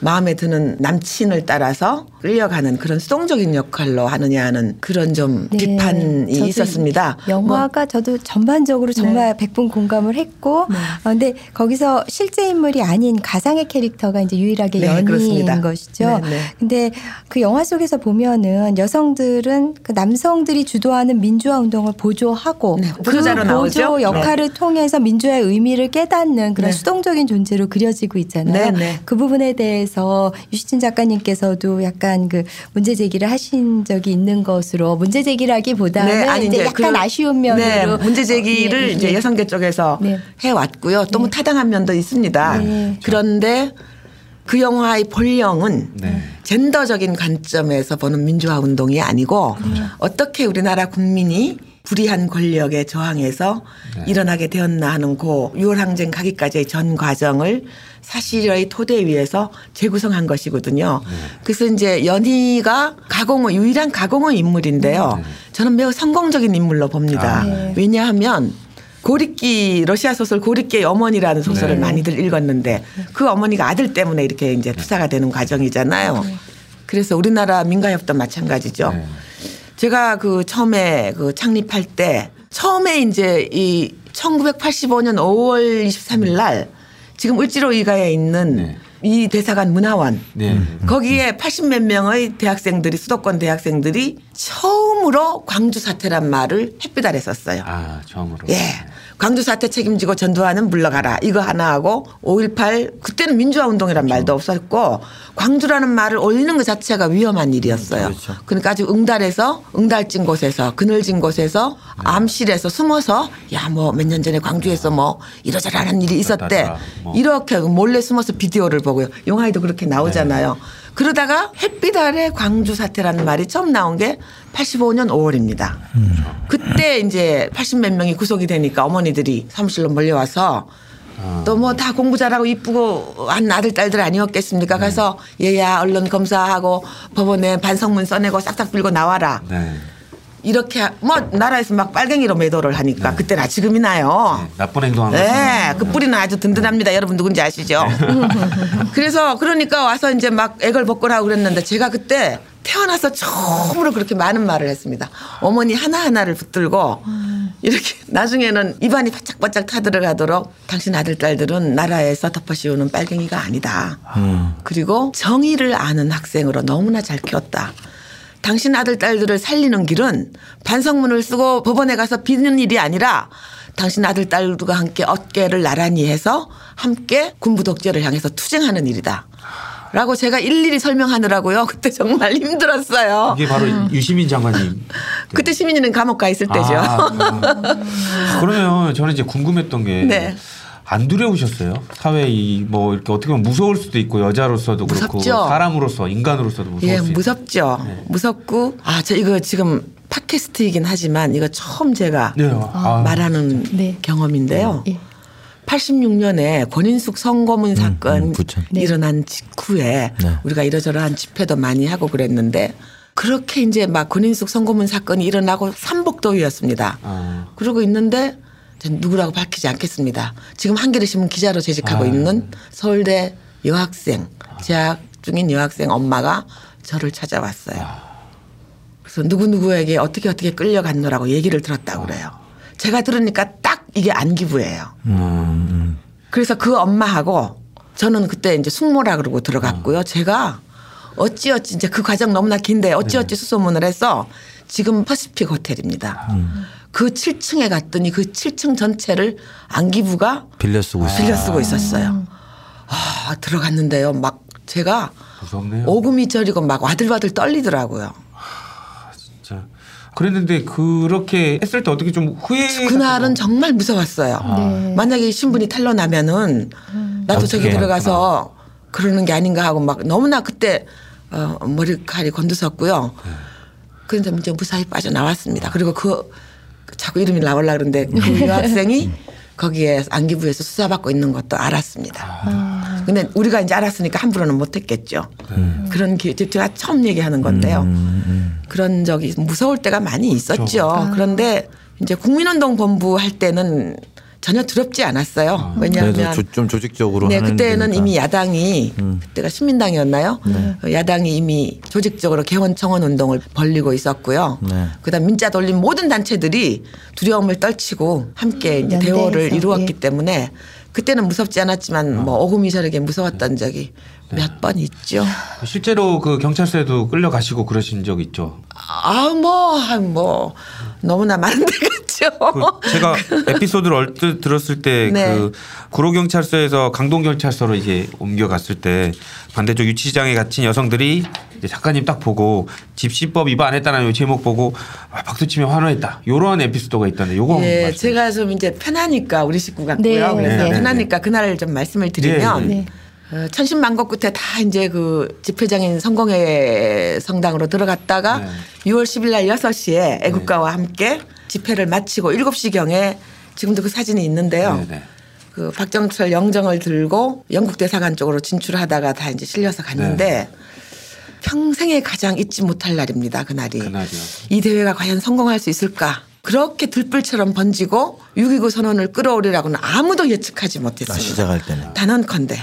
마음에 드는 남친을 따라서 끌려가는 그런 수동적인 역할로 하느냐 하는 그런 좀 네. 비판이 있었습니다. 뭐 영화가 저도 전반적으로 정말 백분 공감을 했고, 네. 어, 근데 거기서 실제 인물이 아닌 가상의 캐릭터가 이제 유일하게 네, 연인인 그렇습니다. 것이죠. 네, 네. 근데 그 영화 속에서 보면은 여성들은 그 남성들이 주도하는 민주화 운동을 보조하고 네, 그 보조자로 나오죠. 보조 역할을 통해서 민주화의 의미를 깨닫는 그런 네. 수동적인 존재로 그려지고 있잖아요. 네, 네. 그 부분에 대해 서 유시진 작가님께서도 약간 그 문제 제기를 하신 적이 있는 것으로 문제 제기라기보다는 이제 약간 그- 아쉬운 면으로 네, 문제 제기를 어, 예, 이제 예. 여성계 쪽에서 네. 해 왔고요. 또 뭐 타당한 면도 있습니다. 네. 그런데 그 영화의 본령은 네. 젠더적인 관점에서 보는 민주화 운동이 아니고 어떻게 우리나라 국민이 불의한 권력에 저항해서 일어나게 되었나 하는 그 6월 항쟁 가기까지의 전 과정을 사실의 토대 위에서 재구성한 것이거든요. 그래서 이제 연희가 가공의 유일한 가공의 인물인데요. 저는 매우 성공적인 인물로 봅니다. 아, 네. 왜냐하면 고립기 러시아 소설 고립기의 어머니라는 소설을 네. 많이들 읽었는데 그 어머니가 아들 때문에 이렇게 이제 투사가 되는 과정이잖아요. 그래서 우리나라 민가협도 마찬가지죠. 네. 제가 그 처음에 그 창립할 때 처음에 이제 이 1985년 5월 23일 날 지금 을지로 이가에 있는 네. 이 대사관 문화원 네. 거기에 80몇 명의 대학생들이 수도권 대학생들이 처음으로 광주 사태란 말을 햇빛 아래 썼어요. 아 처음으로. 예. 광주 사태 책임지고 전두환은 물러가라. 이거 하나 하고 5.18 그때는 민주화 운동이란 말도 없었고 광주라는 말을 올리는 것 자체가 위험한 일이었어요. 그렇죠. 그러니까 아주 응달에서 응달진 곳에서 그늘진 곳에서 암실에서 숨어서 야 뭐 몇 년 전에 광주에서 뭐 이러저러한 일이 있었대. 뭐. 이렇게 몰래 숨어서 비디오를 보고요. 영화에도 그렇게 나오잖아요. 그러다가 햇빛 아래 광주 사태라는 말이 처음 나온 게 85년 5월입니다. 그때 이제 80 몇 명이 구속이 되니까 어머니들이 사무실로 몰려와서 또뭐 다 공부 잘하고 이쁘고 한 아들 딸들 아니었겠습니까? 가서 얘야 얼른 검사하고 법원에 반성문 써내고 싹싹 빌고 나와라. 네. 이렇게 뭐 나라에서 막 빨갱이로 매도를 하니까 그때나 지금이나요. 나쁜 행동한 거. 네, 그 뿌리는 아주 든든합니다. 여러분 누군지 아시죠? 그래서 그러니까 와서 이제 막 애걸복걸하고 그랬는데 제가 그때 태어나서 처음으로 그렇게 많은 말을 했습니다. 어머니 하나하나를 붙들고 이렇게 나중에는 입안이 바짝바짝 타들어가도록 당신 아들, 딸들은 나라에서 덮어씌우는 빨갱이가 아니다. 그리고 정의를 아는 학생으로 너무나 잘 키웠다. 당신 아들, 딸들을 살리는 길은 반성문을 쓰고 법원에 가서 비는 일이 아니라 당신 아들, 딸들과 함께 어깨를 나란히 해서 함께 군부 독재를 향해서 투쟁하는 일이다. 라고 제가 일일이 설명하느라고요. 그때 정말 힘들었어요. 이게 바로 유시민 장관님. 그때 시민이는 감옥 가 있을 때죠. 아, 아, 그러면 저는 이제 궁금했던 게. 네. 안 두려우셨어요? 사회 이뭐 이렇게 어떻게 보면 무서울 수도 있고 여자로서도 그렇고 무섭죠. 사람으로서 인간으로서도 무서울 예, 수. 무섭죠. 네. 무섭고 아, 저 이거 지금 팟캐스트이긴 하지만 이거 처음 제가 네. 아, 말하는 네. 경험인데요. 예. 86년에 권인숙 성고문 사건 음. 네. 일어난 직후에 네. 우리가 이러저러한 집회도 많이 하고 그랬는데 그렇게 이제 막 권인숙 성고문 사건이 일어나고 삼복도위였습니다. 아. 그러고 있는데 전 누구라고 밝히지 않겠습니다. 지금 한겨레 신문 기자로 재직하고 아. 있는 서울대 여학생 재학 중인 여학생 엄마가 저를 찾아왔어요. 그래서 누구 누구에게 어떻게 어떻게 끌려갔노라고 얘기를 들었다고 그래요. 제가 들으니까 딱 이게 안기부예요. 음. 그래서 그 엄마하고 저는 그때 이제 숙모라 그러고 들어갔고요. 제가 어찌어찌 이제 그 과정 너무나 긴데 어찌어찌 수소문을 해서 지금 퍼시픽 호텔입니다. 그 7층에 갔더니 그 7층 전체를 안기부가 빌려 쓰고 있어요. 빌려 쓰고 있었어요. 아, 들어갔는데요. 막 제가 무섭네요. 오금이 저리고 막 와들와들 떨리더라고요. 진짜. 그랬는데 그렇게 했을 때 어떻게 좀 후회 그날은 정말 무서웠어요. 네. 만약에 신분이 탈로나면은 나도 저기 들어가서 그러는 게 아닌가 하고 막 너무나 그때 어, 머리칼이 곤두섰고요. 그런데 이제 무사히 빠져나왔습니다. 그리고 그 자꾸 이름이 나올라 그러는데 그 유학생이 거기에 안기부에서 수사받고 있는 것도 알았습니다. 근데 우리가 이제 알았으니까 함부로는 못했겠죠. 그런 기 제가 처음 얘기하는 건데요. 그런 적이 무서울 때가 많이 있었죠. 그런데 이제 국민운동 본부 할 때는 전혀 두렵지 않았어요. 그래도 왜냐하면 조- 좀 조직적으로 네, 그때는. 이미 야당이 그때가 신민당이었나요? 어, 야당이 이미 조직적으로 개원 청원 운동을 벌리고 있었고요. 네. 그다음 민자 돌린 모든 단체들이 두려움을 떨치고 함께 이제 연대해서, 대오를 이루었기 예. 때문에 그때는 무섭지 않았지만 뭐 오금이 저에게 무서웠던 적이 몇번 있죠. 실제로 그 경찰서에도 끌려가시고 그러신 적 있죠. 아, 뭐, 아, 뭐, 너무나 많은데, 그죠? 그 제가 에피소드를 얼뜻 들었을 때그 네. 구로 경찰서에서 강동 경찰서로 이제 옮겨갔을 때 반대쪽 유치장에 갇힌 여성들이 이제 작가님 딱 보고 집시법 위반 안 했다는 요 제목 보고 아, 박수치며 환호했다. 요런 에피소드가 있던데 요거 예, 제가 좀 이제 편하니까 우리 식구 같고요. 네, 그래서 네. 편하니까 그날 좀 말씀을 드리면 네. 어, 천신만고 끝에 다 이제 그 집회장인 성공회 성당으로 들어갔다가 네. 6월 10일 날 6시에 애국가와 함께 집회를 마치고 7시경에 지금도 그 사진이 있는데요. 네, 네. 그 박정철 영정을 들고 영국 대사관 쪽으로 진출하다가 다 이제 실려서 갔는데 네. 평생에 가장 잊지 못할 날입니다. 그날이. 그날이요. 이 대회가 과연 성공할 수 있을까? 그렇게 들불처럼 번지고 6.29 선언을 끌어오리라고는 아무도 예측하지 아, 못했습니다. 시작할 때는. 단언컨대.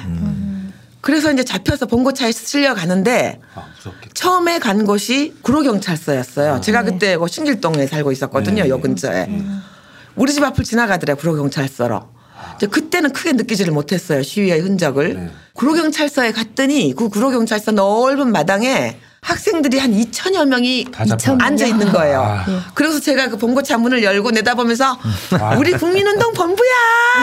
그래서 이제 잡혀서 본고차에 실려 가는데 아. 처음에 간 곳이 구로경찰서였어요. 제가 그때 그 신길동에 살고 있었거든요. 네. 요 근처에. 우리 집 앞을 지나가더래 구로경찰서로. 이제 그때는 크게 느끼지를 못했어요. 시위의 흔적을. 네. 구로경찰서에 갔더니 그 구로경찰서 넓은 마당에 학생들이 한 2천여 명이. 앉아 있는 거예요. 아. 그래서 제가 그 본고차 문을 열고 내다보면서 아. 우리 국민운동 본부야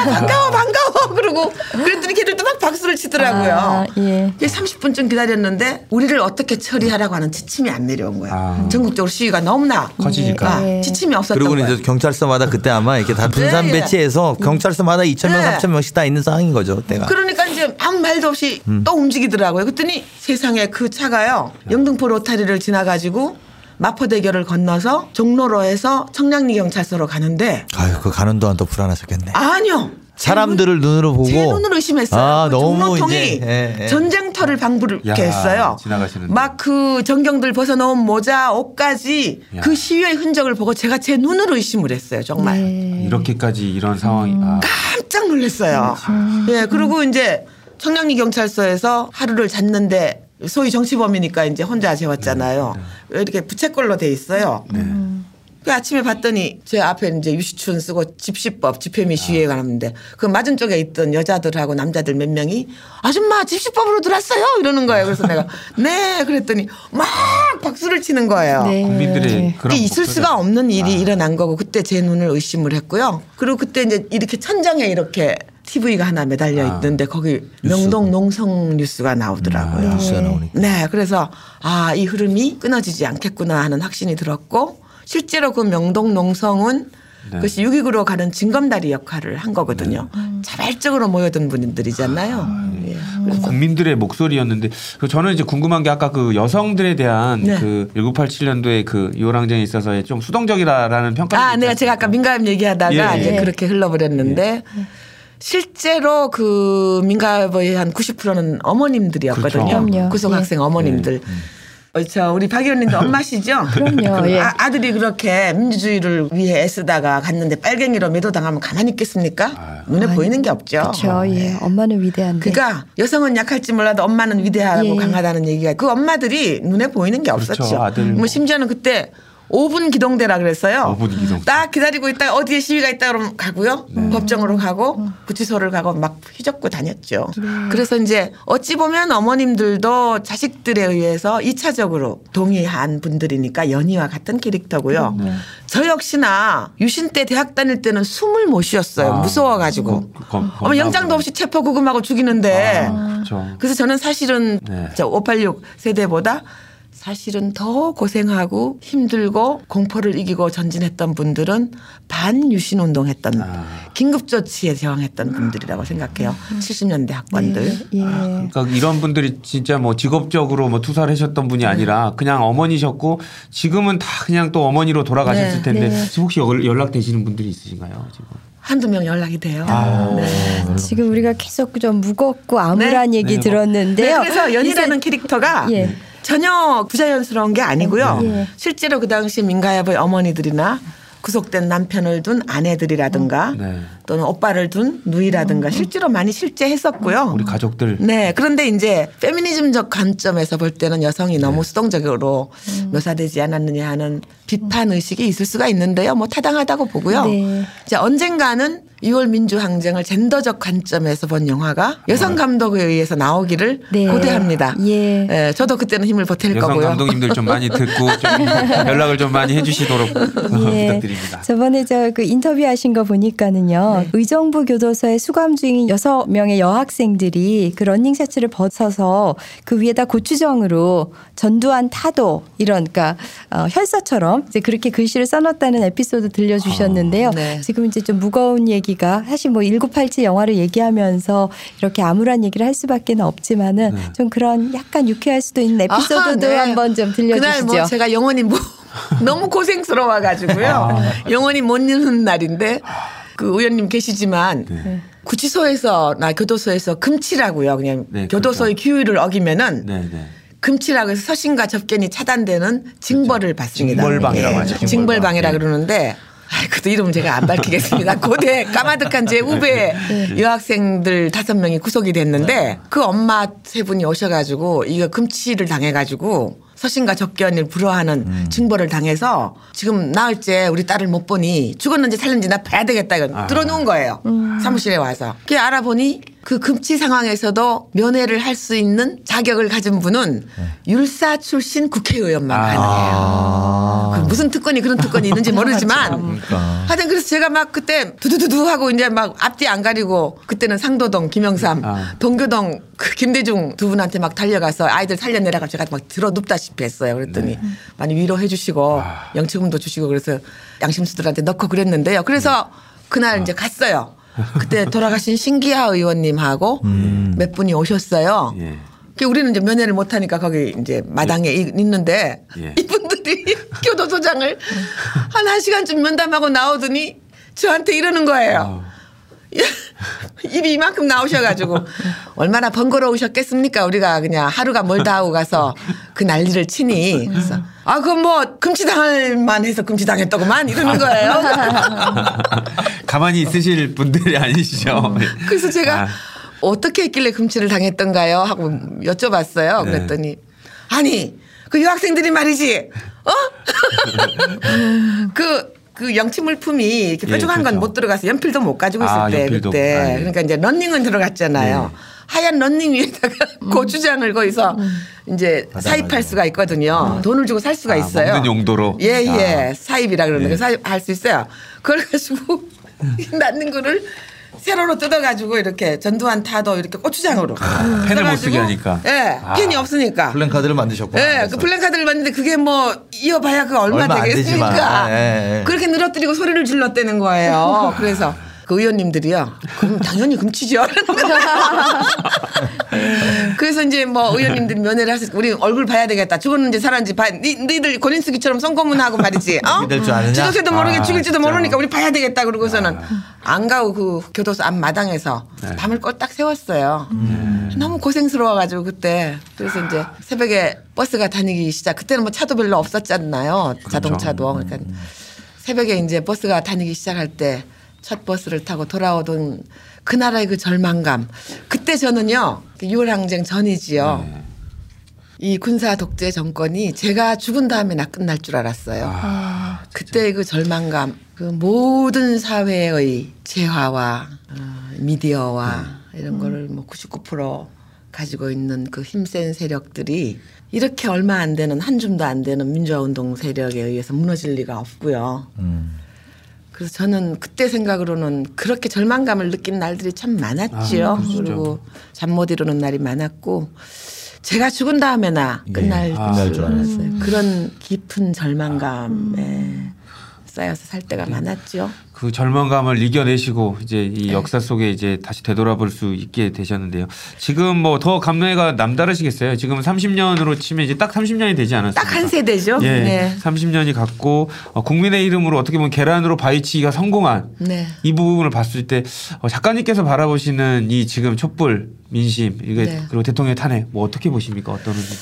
반가워 반가워 그러고 그랬더니 걔들도 막 박수를 치더라고요. 아, 예. 30분쯤 기다렸는데 우리를 어떻게 처리하라고 하는 지침이 안 내려온 거야. 아. 전국적으로 시위가 너무나 커지니까. 아, 네. 지침이 없었던 그리고 거야. 이제 경찰서마다 그때 아마 이렇게 다 분산 네. 배치해서 경찰서마다 2천 명, 네. 3천 명씩 다 있는 상황인 거죠. 그때가. 그러니까 이제 아무 말도 없이 음. 또 움직이더라고요. 그랬더니 세상에 그 차가요. 영등 포 로타리를 지나가지고 마포대교를 건너서 종로로에서 청량리 경찰서로 가는데 아유, 그 가는 동안 또 불안하셨겠네. 아니요. 사람들을 눈으로 보고. 제 눈으로 의심했어요. 아, 그 너무 종로통이 이제, 예, 예. 전쟁터를 방불케 야, 했어요. 막 그 전경들 벗어놓은 모자, 옷까지 야. 그 시위의 흔적을 보고 제가 제 눈으로 의심을 했어요. 정말. 네. 이렇게까지 이런 상황이 아, 깜짝 놀랐어요. 예, 그리고 이제 청량리 경찰서에서 하루를 잤는데 소위 정치범이니까 이제 혼자 재웠잖아요. 이렇게 부채꼴로 돼 있어요. 그 아침에 봤더니 제 앞에 이제 유시춘 쓰고 집시법 집회 및 시위에 관한데 그 맞은 쪽에 있던 여자들하고 남자들 몇 명이 아줌마 집시법으로 들어왔어요 이러는 거예요. 그래서 내가 네 그랬더니 막 박수를 치는 거예요. 네. 국민들의 그런 이게 있을 수가 없는 일이 아. 일어난 거고 그때 제 눈을 의심을 했고요. 그리고 그때 이제 이렇게 천장에 이렇게 TV가 하나 매달려 아. 있는데 거기 명동 농성 뉴스가 나오더라고요. 뉴스가 나오니까. 네, 그래서 아, 이 흐름이 끊어지지 않겠구나 하는 확신이 들었고 실제로 그 명동 농성은 네. 그것이 6.29로 가는 징검다리 역할을 한 거거든요. 자발적으로 모여든 분들이잖아요. 예. 그 국민들의 목소리였는데 그 저는 이제 궁금한 게 아까 그 여성들에 대한 네. 그 1987년도에 그 이호랑쟁에 있어서의 좀 수동적이라는 평가가 아, 내가 제가 아까 민가협 얘기하다가 예, 이제 예. 그렇게 흘러버렸는데 실제로 그 민가협의 한 90%는 어머님들이었거든요. 그렇죠. 그럼요. 구성학생 어머님들. 어, 저 우리 박 의원님도 엄마시죠? 그럼요. 그 예. 아, 아들이 그렇게 민주주의를 위해 애쓰다가 갔는데 빨갱이로 매도당하면 가만히 있겠습니까? 눈에 아니, 보이는 게 없죠. 그렇죠. 예. 엄마는 위대한데. 그러니까 여성은 약할지 몰라도 엄마는 위대하고 예. 강하다는 얘기가 그 엄마들이 눈에 보이는 게 그렇죠. 없었죠. 아들 뭐 뭐. 심지어는 그때 5분 기동대라 그랬어요. 5분 기동대. 딱 기다리고 있다 어디에 시위가 있다 그러면 가고요. 법정으로 가고 구치소를 가고 막 휘젓고 다녔죠. 그래서 이제 어찌 보면 어머님들도 자식들에 의해서 2차적으로 동의한 분들이니까 연희와 같은 캐릭터고요. 저 역시나 유신 때 대학 다닐 때는 숨을 못 쉬었어요. 아. 무서워 가지고. 그- 검- 어머 영장도 없이 체포 구금하고 죽이는데. 그렇죠. 그래서 저는 사실은 네. 저586 세대보다 사실은 더 고생하고 힘들고 공포를 이기고 전진했던 분들은 반유신 운동했던 아. 긴급조치에 저항했던 분들이라고 생각해요. 70년대 학번들. 예. 그러니까 이런 분들이 진짜 뭐 직업적으로 뭐 투사를 하셨던 분이 아니라 그냥 어머니셨고 지금은 다 그냥 또 어머니로 돌아가셨을 네. 텐데 네. 혹시 연- 연락되시는 분들이 있으신가요? 지금? 한두 명 연락이 돼요. 아. 네. 지금 우리가 계속 좀 무겁고 암울한 네. 얘기 네. 들었는데요. 네, 그래서 연희라는 캐릭터가 예. 전혀 부자연스러운 게 아니고요. 예. 실제로 그 당시 민가야부의 어머니들이나 구속된 남편을 둔 아내들이라든가 네. 또는 오빠를 둔 누이라든가 실제로 많이 실제했었고요. 우리 가족들 네. 그런데 이제 페미니즘적 관점에서 볼 때는 여성이 너무 수동적으로 묘사되지 않았느냐 하는 비판 의식이 있을 수가 있는데요. 뭐 타당하다고 보고요. 네. 이제 언젠가는 6월 민주항쟁을 젠더적 관점에서 본 영화가 여성 감독에 의해서 나오기를 네. 고대합니다. 예. 예, 저도 그때는 힘을 보탤 여성 거고요. 감독님들 좀 많이 듣고 좀 연락을 좀 많이 해주시도록 예. 부탁드립니다. 저번에 저 그 인터뷰하신 거 보니까는요. 의정부 교도소에 수감 중인 여섯 명의 여학생들이 그 러닝 셔츠를 벗어서 그 위에다 고추장으로 전두환 타도 이런 그러니까 어, 혈서처럼 이제 그렇게 글씨를 써놨다는 에피소드 들려주셨는데요. 아, 네. 지금 이제 좀 무거운 얘기 가 사실 뭐 1987 영화를 얘기하면서 이렇게 암울한 얘기를 할 수밖에 없지만은 좀 그런 약간 유쾌할 수도 있는 에피소드도 아하, 네. 한번 좀 들려주시죠. 그날 뭐 제가 영원히 뭐 너무 고생스러워가지고요. 영원히 못 읽는 날인데 그 의원님 계시지만 구치소에서 나 교도소에서 금치라고요. 그냥 네, 교도소의 규율을 어기면은 네, 네. 금치라고 해서 서신과 접견이 차단되는 징벌을 받습니다. 징벌방이라고 하죠, 징벌방. 징벌방이라 예. 그러는데 그도 이름 제가 안 밝히겠습니다. 고대 까마득한 제 후배 여학생들 다섯 명이 구속이 됐는데 그 엄마 세 분이 오셔가지고 이거 금치를 당해가지고 서신과 접견을 불허하는 징벌을 당해서 지금 나흘째 우리 딸을 못 보니 죽었는지 살는지 나 봐야 되겠다 이거 아. 들어놓은 거예요. 사무실에 와서. 그게 알아보니 그 금치 상황에서도 면회를 할 수 있는 자격을 가진 분은 율사 출신 국회의원만 아. 가능해요. 그 무슨 특권이 그런 특권이 있는지 모르지만 그러니까. 하여튼 그래서 제가 막 그때 두두두두 하고 이제 막 앞뒤 안 가리고 그때는 상도동 김영삼 아. 동교동 그 김대중 두 분한테 막 달려가서 아이들 살려내라고 제가 막 들어 눕다시피 했어요. 그랬더니 네. 많이 위로해 주시고 아. 영치금도 주시고 그래서 양심수들한테 넣고 그랬는데요. 그래서 네. 그날 아. 이제 갔어요. 그때 돌아가신 신기하 의원님하고 음. 몇 분이 오셨어요. 예. 그 우리는 이제 면회를 못 하니까 거기 이제 마당에 이- 있는데 예. 이분들이 교도소장을 한한 시간쯤 면담하고 나오더니 저한테 이러는 거예요. 입이 이만큼 나오셔가지고 얼마나 번거로우셨겠습니까? 우리가 그냥 하루가 멀다 하고 가서 그 난리를 치니 그래서 아 그럼 뭐 금치당할 만해서 금치당했다고만 이러는 거예요. 가만히 있으실 분들이 아니시죠? 그래서 제가 아. 어떻게 했길래 금치를 당했던가요? 하고 여쭤봤어요. 네. 그랬더니 아니 그 유학생들이 말이지 어? 그, 그 영치 물품이 이렇게 예, 뾰족한 건 그렇죠. 못 들어가서 연필도 못 가지고 있을 아, 때 연필도. 그때 아, 예. 그러니까 이제 런닝은 들어갔잖아요. 네. 하얀 런닝 위에다가 고추장을 거기서 이제 사입할 수가 있거든요. 돈을 주고 살 수가 아, 있어요. 먹는 용도로? 예, 예. 아. 사입이라 그러는데 예. 사입할 수 있어요. 그걸 가지고 낳는 거를 세로로 뜯어가지고 이렇게 전두환 타도 이렇게 고추장으로. 아, 펜을 못 쓰게 하니까. 예, 아. 펜이 없으니까. 플랜카드를 만드셨구나. 예, 그 플랜카드를 봤는데 그게 뭐 이어봐야 그 얼마, 얼마 안 되겠습니까? 되지만, 예, 예. 그렇게 늘어뜨리고 소리를 질렀다는 거예요. 그래서 그 의원님들이요. 그럼 당연히 금치죠. 그래서 이제 뭐 의원님들이 면회를 하셨 우리 얼굴 봐야 되겠다. 죽었는지 살았는지 봐. 니, 니들 권인숙이처럼 son고문하고 말이지. 어? 죽을지도 모르게 아, 죽일지도 진짜. 모르니까 우리 봐야 되겠다. 그러고서는 안 가고 그 교도소 앞 마당에서 네. 밤을 꼴딱 세웠어요. 너무 고생스러워가지고 그때 그래서 이제 새벽에 버스가 다니기 시작. 그때는 뭐 차도 별로 없었잖아요. 자동차도. 그러니까 새벽에 이제 버스가 다니기 시작할 때 첫 버스를 타고 돌아오던 그 나라의 그 절망감. 그때 저는요. 6월 항쟁 전이지요. 이 군사 독재 정권이 제가 죽은 다음에 나 끝날 줄 알았어요. 아, 그때 그 절망감, 그 모든 사회의 재화와 어, 미디어와 이런 거를 뭐 99% 가지고 있는 그 힘센 세력들이 이렇게 얼마 안 되는 한 줌도 안 되는 민주화 운동 세력에 의해서 무너질 리가 없고요. 그래서 저는 그때 생각으로는 그렇게 절망감을 느낀 날들이 참 많았지요. 그리고 잠 못 이루는 날이 많았고 제가 죽은 다음에나 끝날 예, 끝날 줄 알았어요. 그런 깊은 절망감에 쌓여서 살 때가 많았죠. 그 절망감을 이겨내시고 이제 이 역사 속에 이제 다시 되돌아볼 수 있게 되셨는데요. 지금 뭐 더 감회가 남다르시겠어요. 지금 30년으로 치면 이제 딱 30년이 되지 않았습니까? 딱 한 세대죠. 예, 네. 30년이 갔고 어, 국민의 이름으로 어떻게 보면 계란으로 바위치기가 성공한 네. 이 부분을 봤을 때 어, 작가님께서 바라보시는 이 지금 촛불 민심 이게 네. 그리고 대통령 탄핵 뭐 어떻게 보십니까? 어떤 의미로?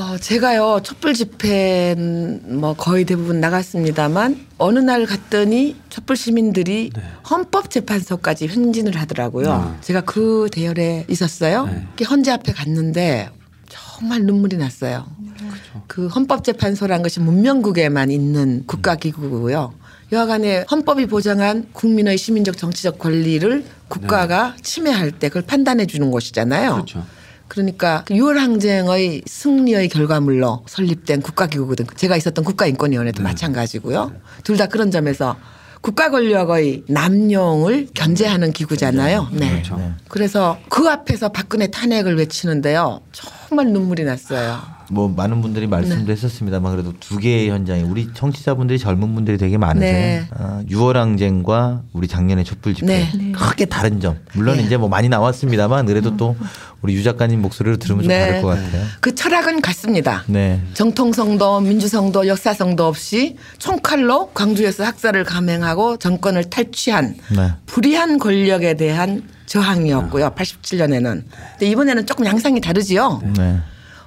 어, 제가요 촛불 집회는 뭐 거의 대부분 나갔습니다만 어느 날 갔더니 촛불 시민들이 네. 헌법재판소까지 행진을 하더라고요. 아. 제가 그 대열에 있었어요. 네. 헌재 앞에 갔는데 정말 눈물이 났어요. 그 헌법재판소란 것이 문명국에만 있는 국가기구고요. 여하간에 헌법이 보장한 국민의 시민적 정치적 권리를 국가가 침해할 때 그걸 판단해 주는 곳이잖아요. 그렇죠. 그러니까 그 6월 항쟁의 승리의 결과물로 설립된 국가기구거든. 제가 있었던 국가인권위원회도 마찬가지고요. 둘 다 그런 점에서 국가 권력의 남용을 견제하는 기구잖아요. 네. 그렇죠. 그래서 그 앞에서 박근혜 탄핵을 외치는데요. 정말 눈물이 났어요. 뭐 많은 분들이 말씀도 네. 했었습니다만 그래도 두 개의 현장이 우리 청취자분들이 젊은 분들이 되게 많으세요. 네. 아, 6월 항쟁과 우리 작년의 촛불 집회 네. 크게 다른 점. 물론 네. 이제 뭐 많이 나왔습니다만 그래도 또 우리 유 작가님 목소리를 들으면 좀 네. 다를 것 같아요. 그 철학은 같습니다. 네. 정통성도 민주성도 역사성도 없이 총칼로 광주에서 학살을 감행하고 정권을 탈취한 네. 불의한 권력에 대한 저항이었고요. 87년에는. 근데 이번에는 조금 양상이 다르지요. 네.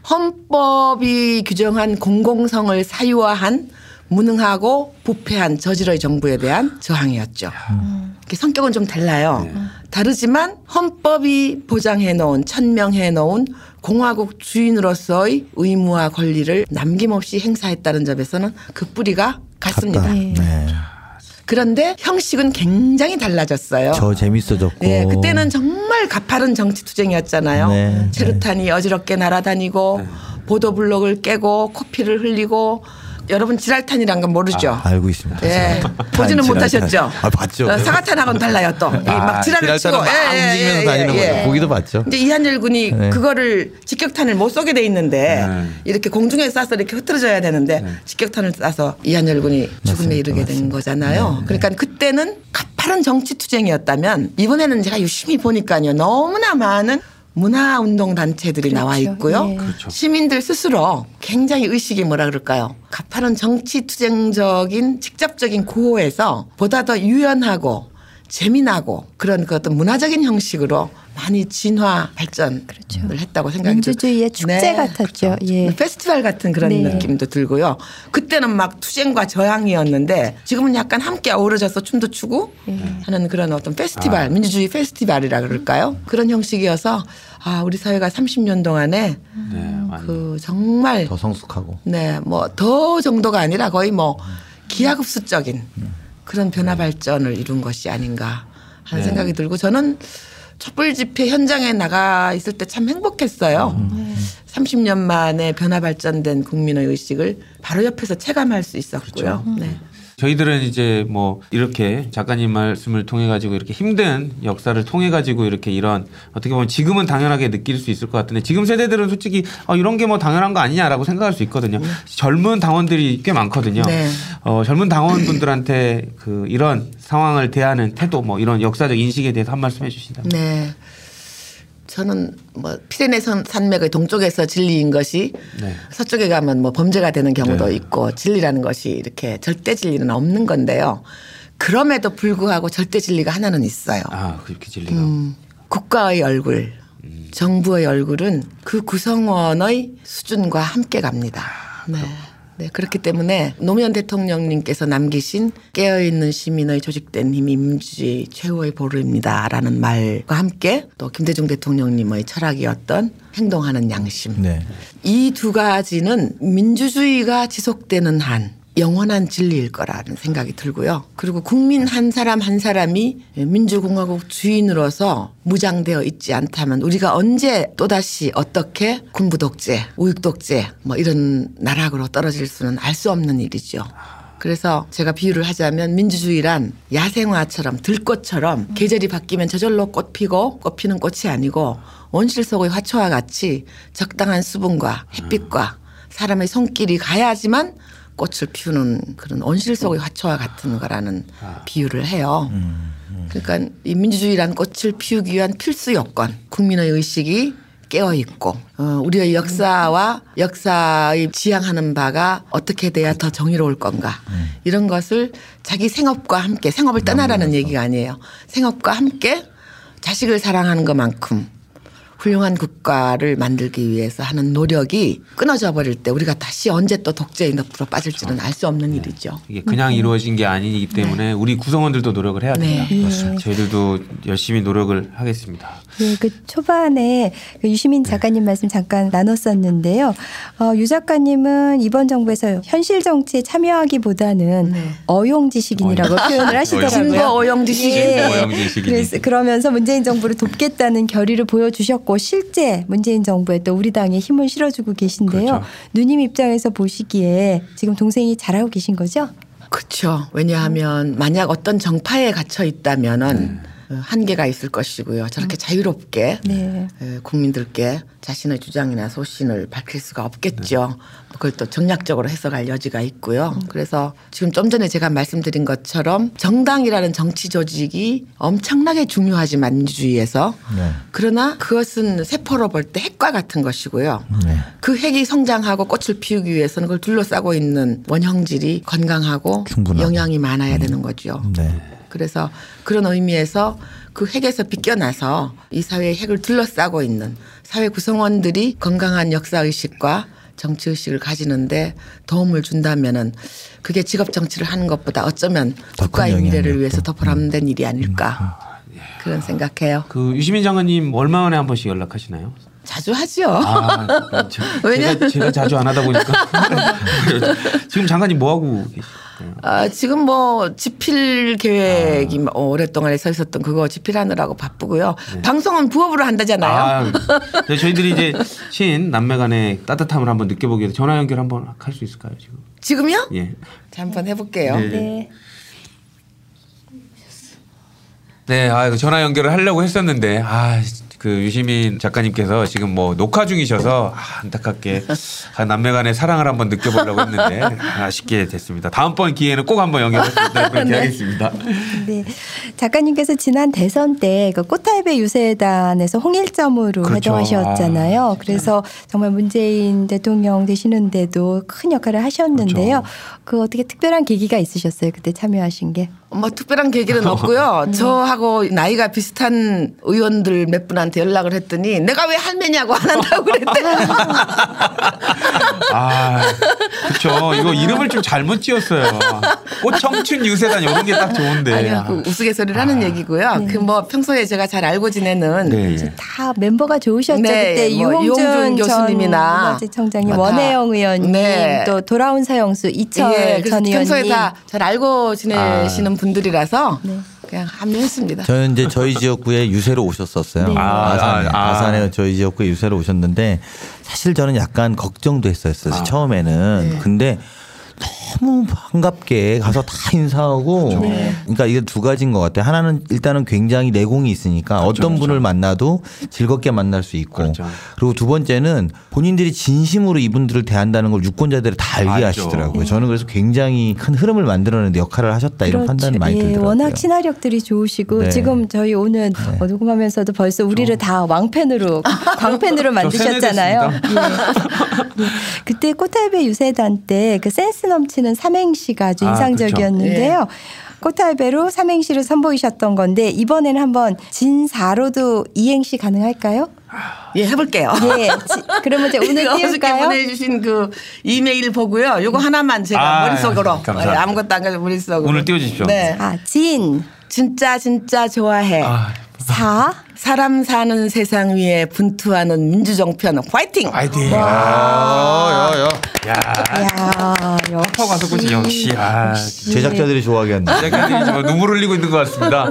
헌법이 규정한 공공성을 사유화한 무능하고 부패한 저질의 정부에 대한 저항이었죠. 이렇게 성격은 좀 달라요. 다르지만 헌법이 보장해 놓은 천명해 놓은 공화국 주인으로서의 의무와 권리를 남김없이 행사했다는 점에서는 그 뿌리가 같습니다. 네. 네. 그런데 형식은 굉장히 달라졌어요. 저 재밌어졌고. 네, 그때는 정말 가파른 정치 투쟁이었잖아요. 네, 체류탄이 어지럽게 날아다니고 보도블록을 깨고 코피를 흘리고 여러분 지랄탄이란 건 모르죠. 알고 있습니다. 예, 탄, 보지는. 못하셨죠. 아, 봤죠. 어, 사과탄하고는 달라요 또. 아, 지랄을 치고 막 예, 예, 움직이면서 예, 다니는 예, 거죠. 예. 보기도 봤죠. 이제 이한열 군이 네. 그거를 직격탄을 못 쏘게 돼 있는데 네. 이렇게 공중에 쏴서 이렇게 흩어져야 되는데 직격탄을 쏴서 이한열 군이 죽음에. 이르게 된 맞습니다. 거잖아요. 그러니까 그때는 가파른 정치 투쟁이었다면 이번에는 제가 유심히 보니까요 너무나 많은 문화 운동 단체들이 그렇죠. 나와 있고요. 예. 그렇죠. 시민들 스스로 굉장히 의식이 뭐라 그럴까요? 가파른 정치 투쟁적인 직접적인 구호에서 보다 더 유연하고 재미나고 그런 그 어떤 문화적인 형식으로 많이 진화 발전을 했다고 생각이 그렇죠. 민주주의의 들- 네. 축제 같았죠. 예. 페스티벌 같은 그런 네. 느낌도 들고요. 그때는 막 투쟁과 저항이었는데 지금은 약간 함께 어우러져서 춤도 추고 하는 그런 어떤 페스티벌, 민주주의 페스티벌이라 그럴까요? 그런 형식이어서 아 우리 사회가 30년 동안에 네. 그 정말 더 성숙하고. 네, 뭐 더 정도가 아니라 거의 뭐 기하급수적인 그런 변화 발전을 이룬 것이 아닌가 하는 네. 생각이 들고 저는 촛불 집회 현장에 나가 있을 때 참 행복했어요. 30년 만에 변화 발전된 국민의 의식을 바로 옆에서 체감할 수 있었고요. 네. 저희들은 이제 뭐 이렇게 작가님 말씀을 통해 가지고 이렇게 힘든 역사를 통해 가지고 이렇게 이런 어떻게 보면 지금은 당연하게 느낄 수 있을 것 같은데 지금 세대들은 솔직히 어, 이런 게 뭐 당연한 거 아니냐라고 생각할 수 있거든요. 젊은 당원들이 꽤 많거든요. 네. 어, 젊은 당원분들한테 그 이런 상황을 대하는 태도 뭐 이런 역사적 인식에 대해서 한 말씀 해주신다면. 네. 저는 뭐 피레네산 산맥의 동쪽에서 진리인 것이 네. 서쪽에 가면 뭐 범죄가 되는 경우도 네. 있고 진리라는 것이 이렇게 절대 진리는 없는 건데요. 그럼에도 불구하고 절대 진리가 하나는 있어요. 아 그렇게 진리가. 음, 국가의 얼굴, 정부의 얼굴은 그 구성원의 수준과 함께 갑니다. 네. 네, 그렇기 때문에 노무현 대통령님께서 남기신 깨어있는 시민의 조직된 힘이 민주주의 최후의 보루입니다라는 말과 함께 또 김대중 대통령님의 철학이었던 행동하는 양심. 네. 이두 가지는 민주주의가 지속되는 한 영원한 진리일 거라는 생각이 들고요. 그리고 국민 한 사람 한 사람이 민주공화국 주인으로서 무장되어 있지 않다면 우리가 언제 또다시 어떻게 군부 독재, 우익 독재 뭐 이런 나락으로 떨어질 수는 알 수 없는 일이죠. 그래서 제가 비유를 하자면 민주주의란 야생화처럼 들꽃처럼 계절이 바뀌면 저절로 꽃 피고 꽃 피는 꽃이 아니고 온실 속의 화초와 같이 적당한 수분과 햇빛과 사람의 손길이 가야지만 꽃을 피우는 그런 온실 속의 화초와 같은 거라는 비유를 해요. 그러니까 이 민주주의란 꽃을 피우기 위한 필수 요건, 국민의 의식이 깨어 있고 어, 우리의 역사와 역사의 지향하는 바가 어떻게 돼야 더 정의로울 건가. 이런 것을 자기 생업과 함께 생업을 떠나라는 얘기가 아니에요. 생업과 함께 자식을 사랑하는 것만큼 훌륭한 국가를 만들기 위해서 하는 노력이 끊어져 버릴 때 우리가 다시 언제 또 독재의 늪으로 빠질지는 알 수 없는 일이죠. 이게 그냥 이루어진 게 아니기 때문에 우리 구성원들도 노력을 해야 됩니다. 네. 저희들도 열심히 노력을 하겠습니다. 예, 그 초반에 그 유시민 작가님 말씀 잠깐 나눴었는데요. 어, 유 작가님은 이번 정부에서 현실 정치에 참여하기보다는 네. 어용 지식인이라고 표현을 하시더라고요. 진보 어용 지식인. 예. 진보 어용 지식인이. 그래서 그러면서 문재인 정부를 돕겠다는 결의를 보여주셨고 실제 문재인 정부에 또 우리 당에 힘을 실어주고 계신데요. 그렇죠. 누님 입장에서 보시기에 지금 동생이 잘하고 계신 거죠? 그렇죠. 왜냐하면 만약 어떤 정파에 gat혀 있다면은 어, 한계가 있을 것이고요. 저렇게 자유롭게 네. 에, 국민들께 자신의 주장이나 소신을 밝힐 수가 없겠죠. 그걸 또 정략적으로 해석할 여지가 있고요. 그래서 지금 좀 전에 제가 말씀드린 것처럼 정당이라는 정치 조직이 엄청나게 중요하지만 민주주의에서 네. 그러나 그것은 세포로 볼 때 핵과 같은 것이고요. 네. 그 핵이 성장하고 꽃을 피우기 위해서는 그걸 둘러싸고 있는 원형질이 건강하고 충분하고. 영양이 많아야 되는 거죠. 네. 그래서 그런 의미에서 그 핵에서 비껴나서 이 사회의 핵을 둘러싸고 있는 사회 구성원들이 건강한 역사 의식과 정치 의식을 가지는데 도움을 준다면은 그게 직업 정치를 하는 것보다 어쩌면 더 국가의 큰 미래를. 위해서 더 보람된 일이 아닐까 그런 생각해요. 그 유시민 장관님 얼마 만에 한 번씩 연락하시나요? 자주 하죠. 아, 저, 왜냐- 제가, 제가 자주 안 하다 보니까 지금 장관님 뭐 하고 계실까요? 아, 지금 뭐 집필 계획이 뭐 오랫동안 서 있었던 그거 집필하느라고 바쁘고요. 방송은 부업으로 한다잖아요. 아, 네, 저희들이 이제 신 남매 간의 따뜻함을 한번 느껴보기 위해서 전화 연결 한번 할 수 있을까요 지금? 지금요? 예. 자, 한번 해볼게요. 네. 네. 네, 아, 전화 연결을 하려고 했었는데, 아, 그 유시민 작가님께서 지금 뭐 녹화 중이셔서 아, 안타깝게 아, 남매 간의 사랑을 한번 느껴보려고 했는데 아쉽게 됐습니다. 다음번 기회에는 꼭 한번 연결해서 그렇게 네. 하겠습니다. 네. 작가님께서 지난 대선 때 그 꽃탈배 유세단에서 홍일점으로 그렇죠. 활동하셨잖아요. 그래서 정말 문재인 대통령 되시는데도 큰 역할을 하셨는데요. 그렇죠. 그 어떻게 특별한 계기가 있으셨어요? 그때 참여하신 게? 뭐 특별한 계기는 없고요. 저하고 나이가 비슷한 의원들 몇 분한테 연락을 했더니 내가 왜 할매냐고 안 한다고 그랬대. 아, 그렇죠. 이거 이름을 좀 잘못 지었어요. 꽃청춘 유세단 이런 게 딱 좋은데. 아니요, 그 우스갯소리를 하는 얘기고요. 그뭐 평소에 제가 잘 알고 지내는 네. 예. 다 멤버가 좋으셨죠. 네, 그때 뭐 유홍준, 교수님이나 문화재청장님, 뭐 다. 원혜영 의원님, 네. 또 돌아온 사형수 이철 예, 전 평소에 의원님. 다잘 알고 지내시는 분들이라서 네. 그냥 합류했습니다. 저는 이제 저희 지역구에 유세로 오셨었어요. 네. 아, 아산에, 아, 아. 아산에 저희 지역구에 유세로 오셨는데 사실 저는 약간 걱정도 했었어요. 아. 처음에는. 네. 근데 너무 반갑게 가서 다 인사하고 그렇죠. 그러니까 이게 두 가지인 것 같아요. 하나는 일단은 굉장히 내공이 있으니까 어떤 분을 만나도 즐겁게 만날 수 있고 그렇죠. 그리고 두 번째는 본인들이 진심으로 이분들을 대한다는 걸 유권자들이 다 알게 알죠. 하시더라고요. 저는 그래서 굉장히 큰 흐름을 만들어내는 역할을 하셨다 이런 그렇죠. 판단이 많이 예, 들더라고요. 워낙 친화력들이 좋으시고 네. 지금 저희 오늘 어, 녹음하면서도 벌써 우리를 다 왕팬으로 광팬으로 만드셨잖아요. 예. 예. 그때 꽃할배 유세단 때 그 센스 넘치는 삼행시가 아주 아, 인상적이었는데요. 꽃할배로 삼행시를 선보이셨던 건데 이번에는 한번 진사로도 이행시 가능할까요? 예, 해볼게요. 예. 지- 그러면 이제 오늘 띄울까요? 보내주신 그 이메일 보고요. 요거 하나만 제가 아, 머릿속으로 감사합니다. 예, 아무것도 안 가지고 머릿속으로 오늘 띄워주십시오. 네. 아, 진, 진짜 진짜 좋아해. 아, 사, 사람 사는 세상 위에 분투하는 민주정편 화이팅. 아이디. 야, 야, 야. 야, 야, 역시. 퍼 가서 꽂지 역시. 아, 제작자들이 좋아하겠네. 제작진이 정말 눈물 흘리고 있는 것 같습니다.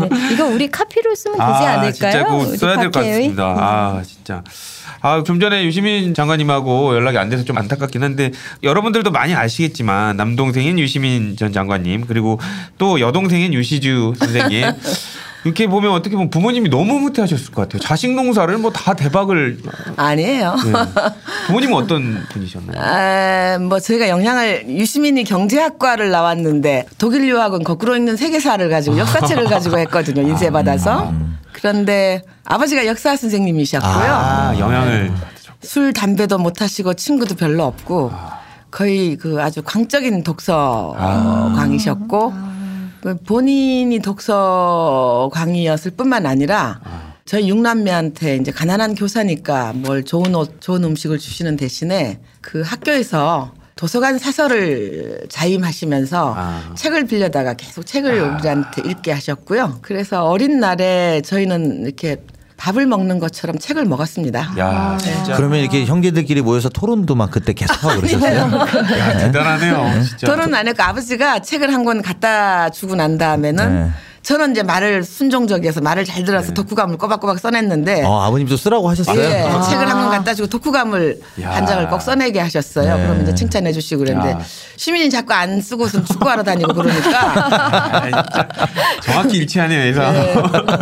네. 이거 우리 카피로 쓰면 되지 아, 않을까요? 진짜 그거 써야 될 것? 같습니다. 아, 진짜. 아, 좀 전에 유시민 장관님하고 연락이 안 돼서 좀 안타깝긴 한데 여러분들도 많이 아시겠지만 남동생인 유시민 전 장관님 그리고 또 여동생인 유시주 선생님 이렇게 보면 어떻게 보면 부모님이 너무 무태하셨을 것 같아요. 자식 농사를 뭐 다 대박을 아니에요. 네. 부모님은 어떤 분이셨나요? 아, 뭐 저희가 영향을 유시민이 경제학과를 나왔는데 독일 유학은 거꾸로 읽는 세계사를 가지고 역사책을 가지고 했거든요. 인쇄 받아서. 그런데 아버지가 역사 선생님이셨고요. 아, 영향을 술 담배도 못 하시고 친구도 별로 없고 거의 그 아주 광적인 독서 광이셨고 그 본인이 독서 광이었을 뿐만 아니라 저희 육남매한테 이제 가난한 교사니까 뭘 좋은 옷, 좋은 음식을 주시는 대신에 그 학교에서 도서관 사설을 자임하시면서 아. 책을 빌려다가 계속 책을 우리한테 읽게 하셨고요. 그래서 어린 날에 저희는 이렇게 밥을 먹는 것처럼 책을 먹었습니다. 야, 진짜 그러면 이렇게 형제들끼리 모여서 토론도 막 그때 계속 하고 그러셨어요? 야, 대단하네요. 진짜. 토론 안 했고 아버지가 책을 한 권 갖다 주고 난 다음에는 네. 저는 이제 말을 순종적이어서 말을 잘 들어서 독후감을 꼬박꼬박 써냈는데 어, 아버님도 쓰라고 하셨어요? 예, 아. 책을 한 권 갖다 주고 독후감을 야. 한 장을 꼭 써내게 하셨어요. 네. 그러면 이제 칭찬해 주시고 그랬는데 야. 시민이 자꾸 안 쓰고선 축구하러 다니고 그러니까 아, 정확히 일치하네요, 예상. 예,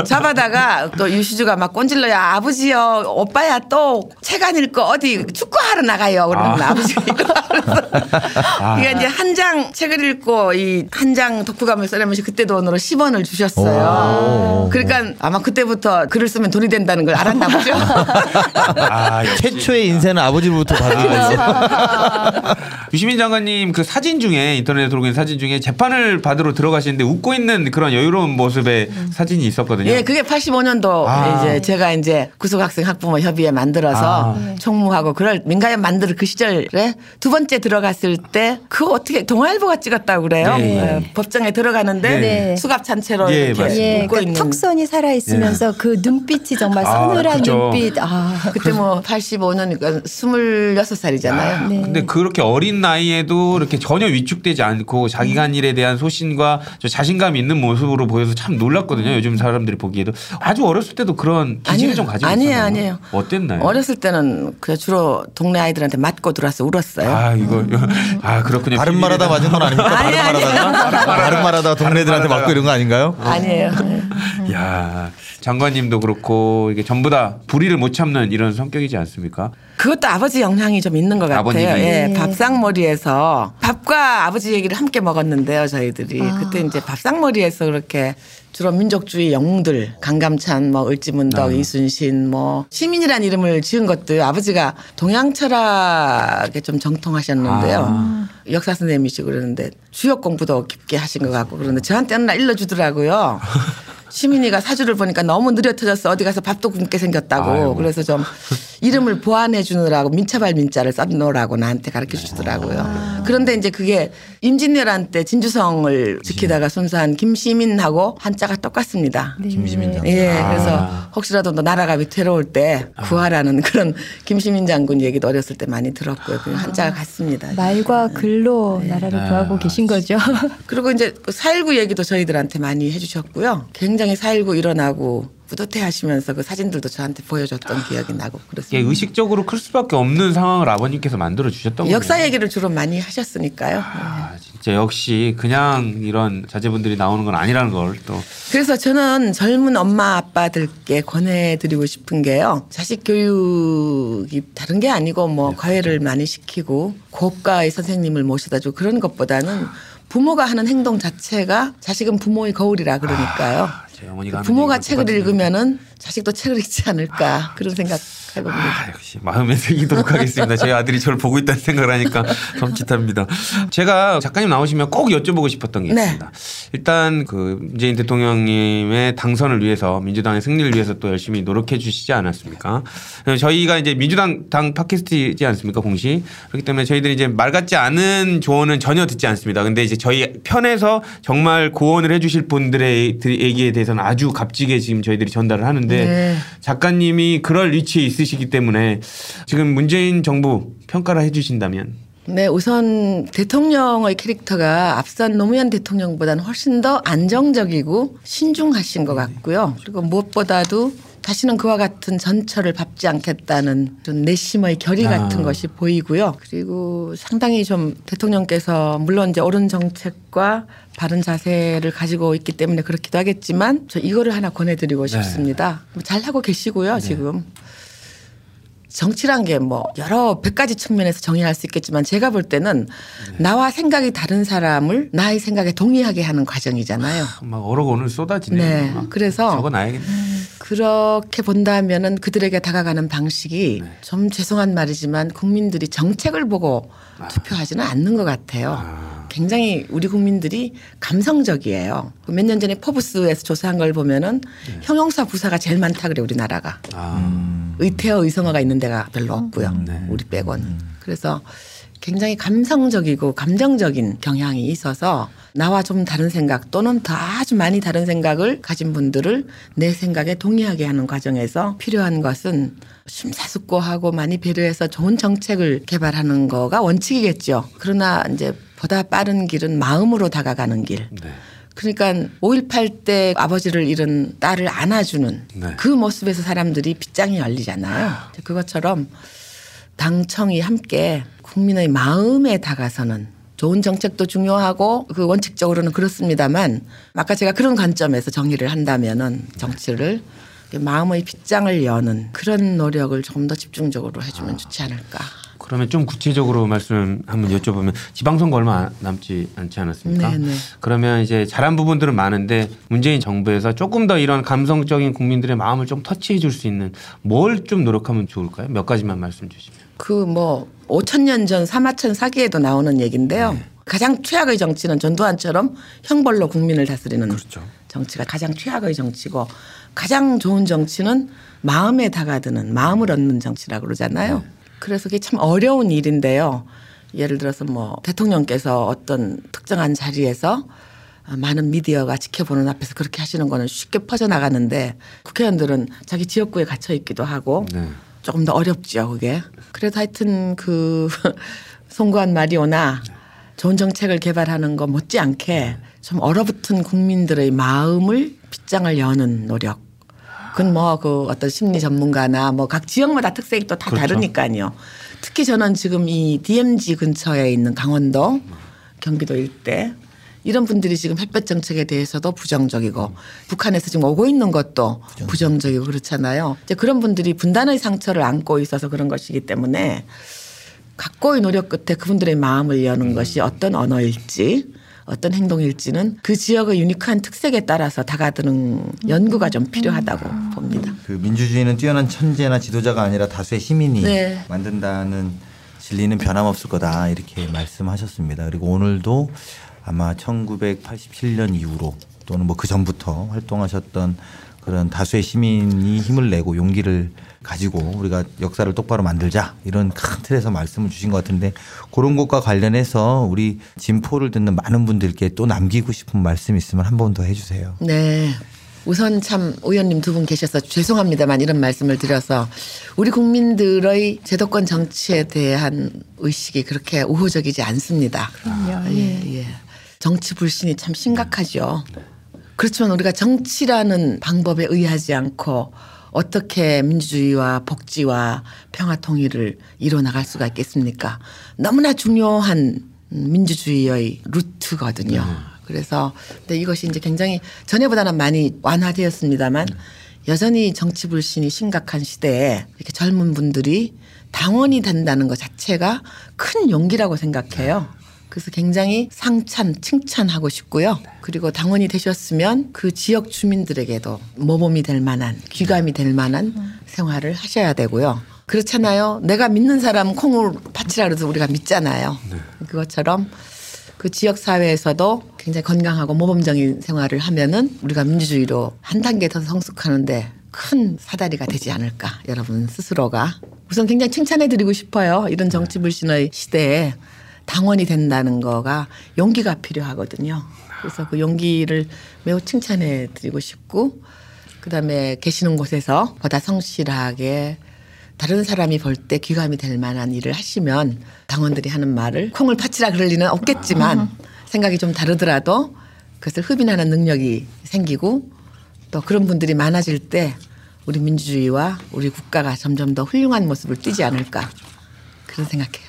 잡아다가 또 유시주가 막 꼰질러야 아버지요 오빠야 또 책 안 읽고 어디 축구하러 나가요 그러면 아. 버지가 일어나서 그러니까 이제 한 장 책을 읽고 이 한장 독후감을 써내면서 그때 돈으로 10원을 주셨어요. 그러니까 아마 그때부터 글을 쓰면 돈이 된다는 걸 알았나 보죠. 아. 최초의 인쇄는 아버지로부터 받은 거지. 유시민 장관님 그 사진 중에 인터넷에 들어오는 사진 중에 재판을 받으러 들어가시는데 웃고 있는 그런 여유로운 모습의 사진이 있었거든요. 예, 그게 85년도 아. 이제 제가 이제 구속학생 학부모 협의회 만들어서 아. 총무하고 그럴 민가협 만들 그 시절에 두 번째 들어갔을 때 그거 어떻게 동아일보가 찍었다고 그래요. 네. 예, 법정에 들어가는데 네. 수갑 찬채로 예, 이렇게 맞습니다. 예, 웃고 그 있는. 턱선이 살아 있으면서 그 눈빛이 정말 아, 서늘한 그죠. 눈빛. 아, 그때 뭐 85년이니까 26살이잖아요. 네. 근데 그렇게 어린 나이에도 이렇게 전혀 위축되지 않고 자기가 한 일에 대한 소신과 저 자신감 있는 모습으로 보여서 참 놀랐거든요. 요즘 사람들이 보기에도 아주 어렸을 때도 그런 기질을 좀 가지고 아니에요, 있었나요? 아니에요. 어땠나요? 어렸을 때는 그 주로 동네 아이들한테 맞고 들어와서 울었어요. 아 이거 아 그렇군요. 바른 말하다 맞은 건 아닙니까? 바른. 말하다가 바른 말하다 동네들한테 맞고 이런 거 아닌가요? 아니에요. 야 장관님도 그렇고 이게 전부 다 불의를 못 참는 이런 성격이지 않습니까? 그것도 아버지 영향이 좀 있는 것 같아요. 아버님이. 예, 네. 밥상머리에서 밥과 아버지 얘기를 함께 먹었는데요, 저희들이. 그때 이제 밥상머리에서 그렇게 주로 민족주의 영웅들 강감찬, 뭐 을지문덕, 이순신, 뭐 시민이란 이름을 지은 것도 아버지가 동양 철학에 좀 정통하셨는데요. 역사 선생님이시고 그러는데 주역 공부도 깊게 하신 것 같고 그런데 저한테 날 일러주더라고요. 시민이가 사주를 보니까 너무 느려 터져서 어디 가서 밥도 굶게 생겼다고 아이고. 그래서 좀 이름을 보완해 주느라고 민차발 민자를 써놓으라고 나한테 가르쳐 주더라고요. 그런데 이제 그게 임진왜란 때 진주성을 지키다가 순사한 김시민하고 한자가 똑같습니다. 김시민 장군. 예, 아. 그래서 혹시라도 너 나라가 위태로울 때 구하라는 그런 김시민 장군 얘기도 어렸을 때 많이 들었고요. 그 한자가 같습니다. 말과 글로 네. 나라를 아, 구하고 계신 거죠. 그리고 이제 4.19 얘기도 저희들한테 많이 해주셨고요. 굉장히 4.19 일어나고 뿌듯해 하시면서 그 사진들도 저한테 보여줬던 기억이 나고 그렇습니다. 의식적으로 클 수밖에 없는 상황을 아버님께서 만들어 주셨던 거예요. 역사 얘기를 주로 많이 하셨으니까요. 아, 진짜 역시 그냥 이런 자제분들이 나오는 건 아니라는 걸 또 그래서 저는 젊은 엄마 아빠들께 권해드리고 싶은 게요. 자식 교육이 다른 게 아니고 뭐 과외를 많이 시키고 고가의 선생님을 모셔다 주고 그런 것보다는 부모가 하는 행동 자체가 자식은 부모의 거울이라 그러니까요. 하는 부모가 얘기가 책을. 읽으면은 자식도 책을 읽지 않을까 그런 생각 해봅니다. 아, 역시 마음에 새기도록 하겠습니다. 제 아들이 저를 보고 있다는 생각을 하니까 섬찟합니다. 제가 작가님 나오시면 꼭 여쭤보고 싶었던 게 네. 있습니다. 일단 그 문재인 대통령님의 당선을 위해서 민주당의 승리를 위해서 또 열심히 노력해 주시지 않았습니까? 저희가 이제 민주당 당 팟캐스트이지 않습니까 공시 그렇기 때문에 저희들이 이제 말 같지 않은 조언은 전혀 듣지 않습니다. 근데 이제 저희 편에서 정말 고언을 해주실 분들의 얘기에 대해서는 아주 값지게 지금 저희들이 전달을 하는데 네. 작가님이 그럴 위치에 있 으시기 때문에 지금 문재인 정부 평가를 해주신다면 네, 우선 대통령의 캐릭터가 앞선 노무현 대통령보다는 훨씬 더 안정적이고 신중하신 것 같고요. 그리고 무엇보다도 다시는 그와 같은 전철을 밟지 않겠다는 좀 내심의 결의 아. 같은 것이 보이고요. 그리고 상당히 좀 대통령께서 물론 이제 옳은 정책과 바른 자세를 가지고 있기 때문에 그렇기도 하겠지만 저 이거를 하나 권해드리고 싶습니다. 뭐잘 하고 계시고요, 지금. 정치란 게 뭐 여러 백 가지 측면에서 정의할 수 있겠지만 제가 볼 때는 나와 생각이 다른 사람을 나의 생각에 동의하게 하는 과정이잖아요. 막 어록 오늘 쏟아지네요. 네. 막 그래서 적어놔야겠네. 그렇게 본다면은 그들에게 다가가는 방식이 좀 죄송한 말이지만 국민들이 정책을 보고 투표하지는 않는 것 같아요. 굉장히 우리 국민들이 감성적이에요. 몇 년 전에 포브스에서 조사한 걸 보면은 형용사 부사가 제일 많다 그래 우리나라가. 아, 의태어 의성어가 있는 데가 별로 없고요. 우리 빼고는. 그래서 굉장히 감성적이고 감정적인 경향이 있어서 나와 좀 다른 생각 또는 더 아주 많이 다른 생각을 가진 분들을 내 생각에 동의하게 하는 과정에서 필요한 것은 심사숙고하고 많이 배려해서 좋은 정책을 개발하는 거가 원칙이겠죠. 그러나 이제 보다 빠른 길은 마음으로 다가가는 길. 네. 그러니까 5.18 때 아버지를 잃은 딸을 안아주는 네. 그 모습에서 사람들이 빗장이 열리잖아요. 그것처럼 당청이 함께 국민의 마음에 다가서는 좋은 정책도 중요하고 그 원칙적으로는 그렇습니다만 아까 제가 그런 관점에서 정의를 한다면은 정치를 마음의 빗장을 여는 그런 노력을 조금 더 집중적으로 해주면 좋지 않을까. 그러면 좀 구체적으로 말씀 한번 여쭤보면 지방선거 얼마 남지 않지 않았습니까? 네네. 그러면 이제 잘한 부분들은 많은데 문재인 정부에서 조금 더 이런 감성적인 국민들의 마음을 좀 터치해 줄 수 있는 뭘 좀 노력하면 좋을까요? 몇 가지만 말씀 주시면. 그 뭐 5천 년 전 사마천 사기에도 나오는 얘기인데요. 가장 최악의 정치는 전두환처럼 형벌로 국민을 다스리는 정치가 가장 최악의 정치고 가장 좋은 정치는 마음에 다가드는 마음을 얻는 정치라고 그러잖아요. 그래서 그게 참 어려운 일인데요. 예를 들어서 뭐 대통령께서 어떤 특정한 자리에서 많은 미디어가 지켜보는 앞에서 그렇게 하시는 거는 쉽게 퍼져나가는데 국회의원들은 자기 지역구에 갇혀 있기도 하고 네. 조금 더 어렵죠, 그게. 그래도 하여튼 그 송구한 말이 오나 좋은 정책을 개발하는 거 못지않게 좀 얼어붙은 국민들의 마음을 빗장을 여는 노력. 그건 뭐 그 어떤 심리 전문가나 뭐 각 지역마다 특색이 또 다 그렇죠. 다르니까요. 특히 저는 지금 이 DMZ 근처에 있는 강원도, 경기도 일대 이런 분들이 지금 햇볕 정책에 대해서도 부정적이고 북한에서 지금 오고 있는 것도 부정적이고 그렇잖아요. 이제 그런 분들이 분단의 상처를 안고 있어서 그런 것이기 때문에 각고의 노력 끝에 그분들의 마음을 여는 것이 어떤 언어일지 어떤 행동일지는 그 지역의 유니크한 특색에 따라서 다가드는 연구가 좀 필요하다고 봅니다. 그 민주주의는 뛰어난 천재나 지도자가 아니라 다수의 시민이 네. 만든다는 진리는 변함없을 거다 이렇게 말씀하셨습니다. 그리고 오늘도 아마 1987년 이후로 또는 뭐 그 전부터 활동하셨던 그런 다수의 시민이 힘을 내고 용기를 가지고 우리가 역사를 똑바로 만들자 이런 큰 틀에서 말씀을 주신 것 같은데 그런 것과 관련해서 우리 진포를 듣는 많은 분들께 또 남기고 싶은 말씀 있으면 한 번 더 해주세요. 네. 우선 참 의원님 두 분 계셔서 죄송합니다만 이런 말씀을 드려서 우리 국민들의 제도권 정치에 대한 의식이 그렇게 우호적이지 않습니다. 그럼요. 예, 예. 정치 불신이 참 심각하죠. 그렇지만 우리가 정치라는 방법에 의하지 않고 어떻게 민주주의와 복지와 평화 통일을 이뤄 나갈 수가 있겠습니까? 너무나 중요한 민주주의의 루트거든요. 그래서 근데 이것이 이제 굉장히 전에보다는 많이 완화되었습니다만 여전히 정치 불신이 심각한 시대에 이렇게 젊은 분들이 당원이 된다는 것 자체가 큰 용기라고 생각해요. 그 그래서 굉장히 상찬, 칭찬하고 싶고요. 그리고 당원이 되셨으면 그 지역 주민들에게도 모범이 될 만한, 귀감이 될 만한 생활을 하셔야 되고요. 그렇잖아요. 내가 믿는 사람 콩을 바치라 그래서 우리가 믿잖아요. 그것처럼 그 지역 사회에서도 굉장히 건강하고 모범적인 생활을 하면은 우리가 민주주의로 한 단계 더 성숙하는데 큰 사다리가 되지 않을까 여러분 스스로가 우선 굉장히 칭찬해 드리고 싶어요 이런 정치 불신의 시대에 당원이 된다는 거가 용기가 필요하거든요 그래서 그 용기를 매우 칭찬해 드리고 싶고 그다음에 계시는 곳에서 보다 성실하게 다른 사람이 볼 때 귀감이 될 만한 일을 하시면 당원들이 하는 말을 콩을 파치라 그럴 리는 없겠지만 생각이 좀 다르더라도 그것을 흡인하는 능력이 생기고 또 그런 분들이 많아질 때 우리 민주주의와 우리 국가가 점점 더 훌륭한 모습을 띠지 않을까 그런 생각해요.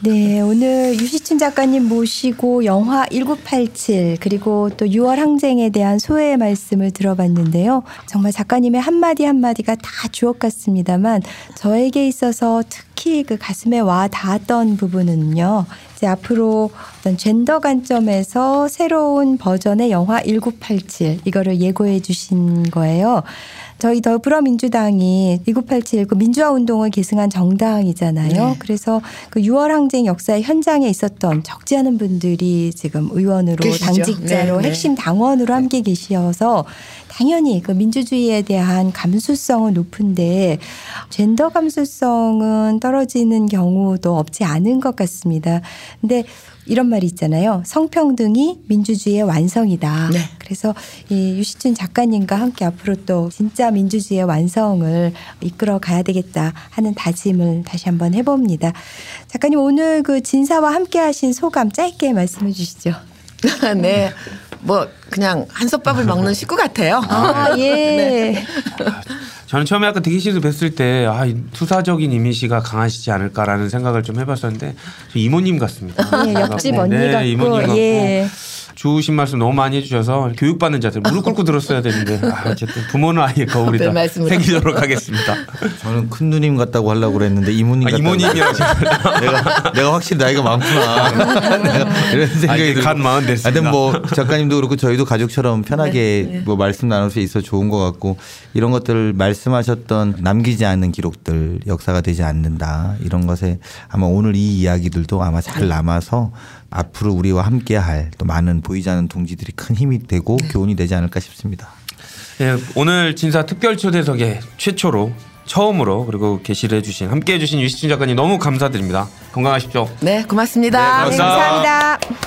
네, 오늘 유시춘 작가님 모시고 영화 1987 그리고 또 6월 항쟁에 대한 소회의 말씀을 들어봤는데요. 정말 작가님의 한마디 한마디가 다 주옥 같습니다만 저에게 있어서 특히 그 가슴에 와 닿았던 부분은요. 이제 앞으로 어떤 젠더 관점에서 새로운 버전의 영화 1987 이거를 예고해 주신 거예요. 저희 더불어민주당이 1987그 민주화 운동을 계승한 정당이잖아요. 네. 그래서 그 6월 항쟁 역사의 현장에 있었던 적지 않은 분들이 지금 의원으로 계시죠. 당직자로 네, 네. 핵심 당원으로 함께 계시어서 당연히 그 민주주의에 대한 감수성은 높은데 젠더 감수성은 떨어지는 경우도 없지 않은 것 같습니다. 근데 이런 말이 있잖아요. 성평등이 민주주의의 완성이다. 네. 그래서 이 유시춘 작가님과 함께 앞으로 또 진짜 민주주의의 완성을 이끌어 가야 되겠다 하는 다짐을 다시 한번 해봅니다. 작가님 오늘 그 진사와 함께 하신 소감 짧게 말씀해 주시죠. 네. 뭐 그냥 한솥밥을 먹는 식구 같아요. 아, 예. 네. 저는 처음에 아까 대기실에서 뵀을 때 아, 이 투사적인 이미지가 강하시지 않을까라는 생각을 좀 해봤었는데 저 이모님 같습니다. 예, 옆집 언니 네, 같고, 이모님 같고 예. 좋으신 말씀 너무 많이 해주셔서 교육받는 자세 무릎 꿇고 들었어야 되는데 아, 어쨌든 부모는 아이의 거울이다. 새기도록 하겠습니다. 저는 큰 누님 같다고 하려고 그랬는데 이모님 아. 이모님이라고 내가 내가 확실히 나이가 많구나. 내가 이런 생각이 아, 들고. 간 마흔 됐습니다. 하여튼 뭐 작가님도 그렇고 저희도 가족처럼 편하게 뭐 말씀 나눌 수 있어 좋은 것 같고 이런 것들을 말씀하셨던 남기지 않는 기록들 역사가 되지 않는다 이런 것에 아마 오늘 이 이야기들도 아마 잘 남아서 앞으로 우리와 함께할 또 많은 보이지 않는 동지들이 큰 힘이 되고 교훈이 되지 않을까 싶습니다. 예, 오늘 진사 특별 초대석에 최초로 처음으로 그리고 게시를 해주신 함께해 주신 유시춘 작가님 너무 감사드립니다. 건강하십시오. 네, 고맙습니다. 네, 네, 감사합니다. 감사합니다.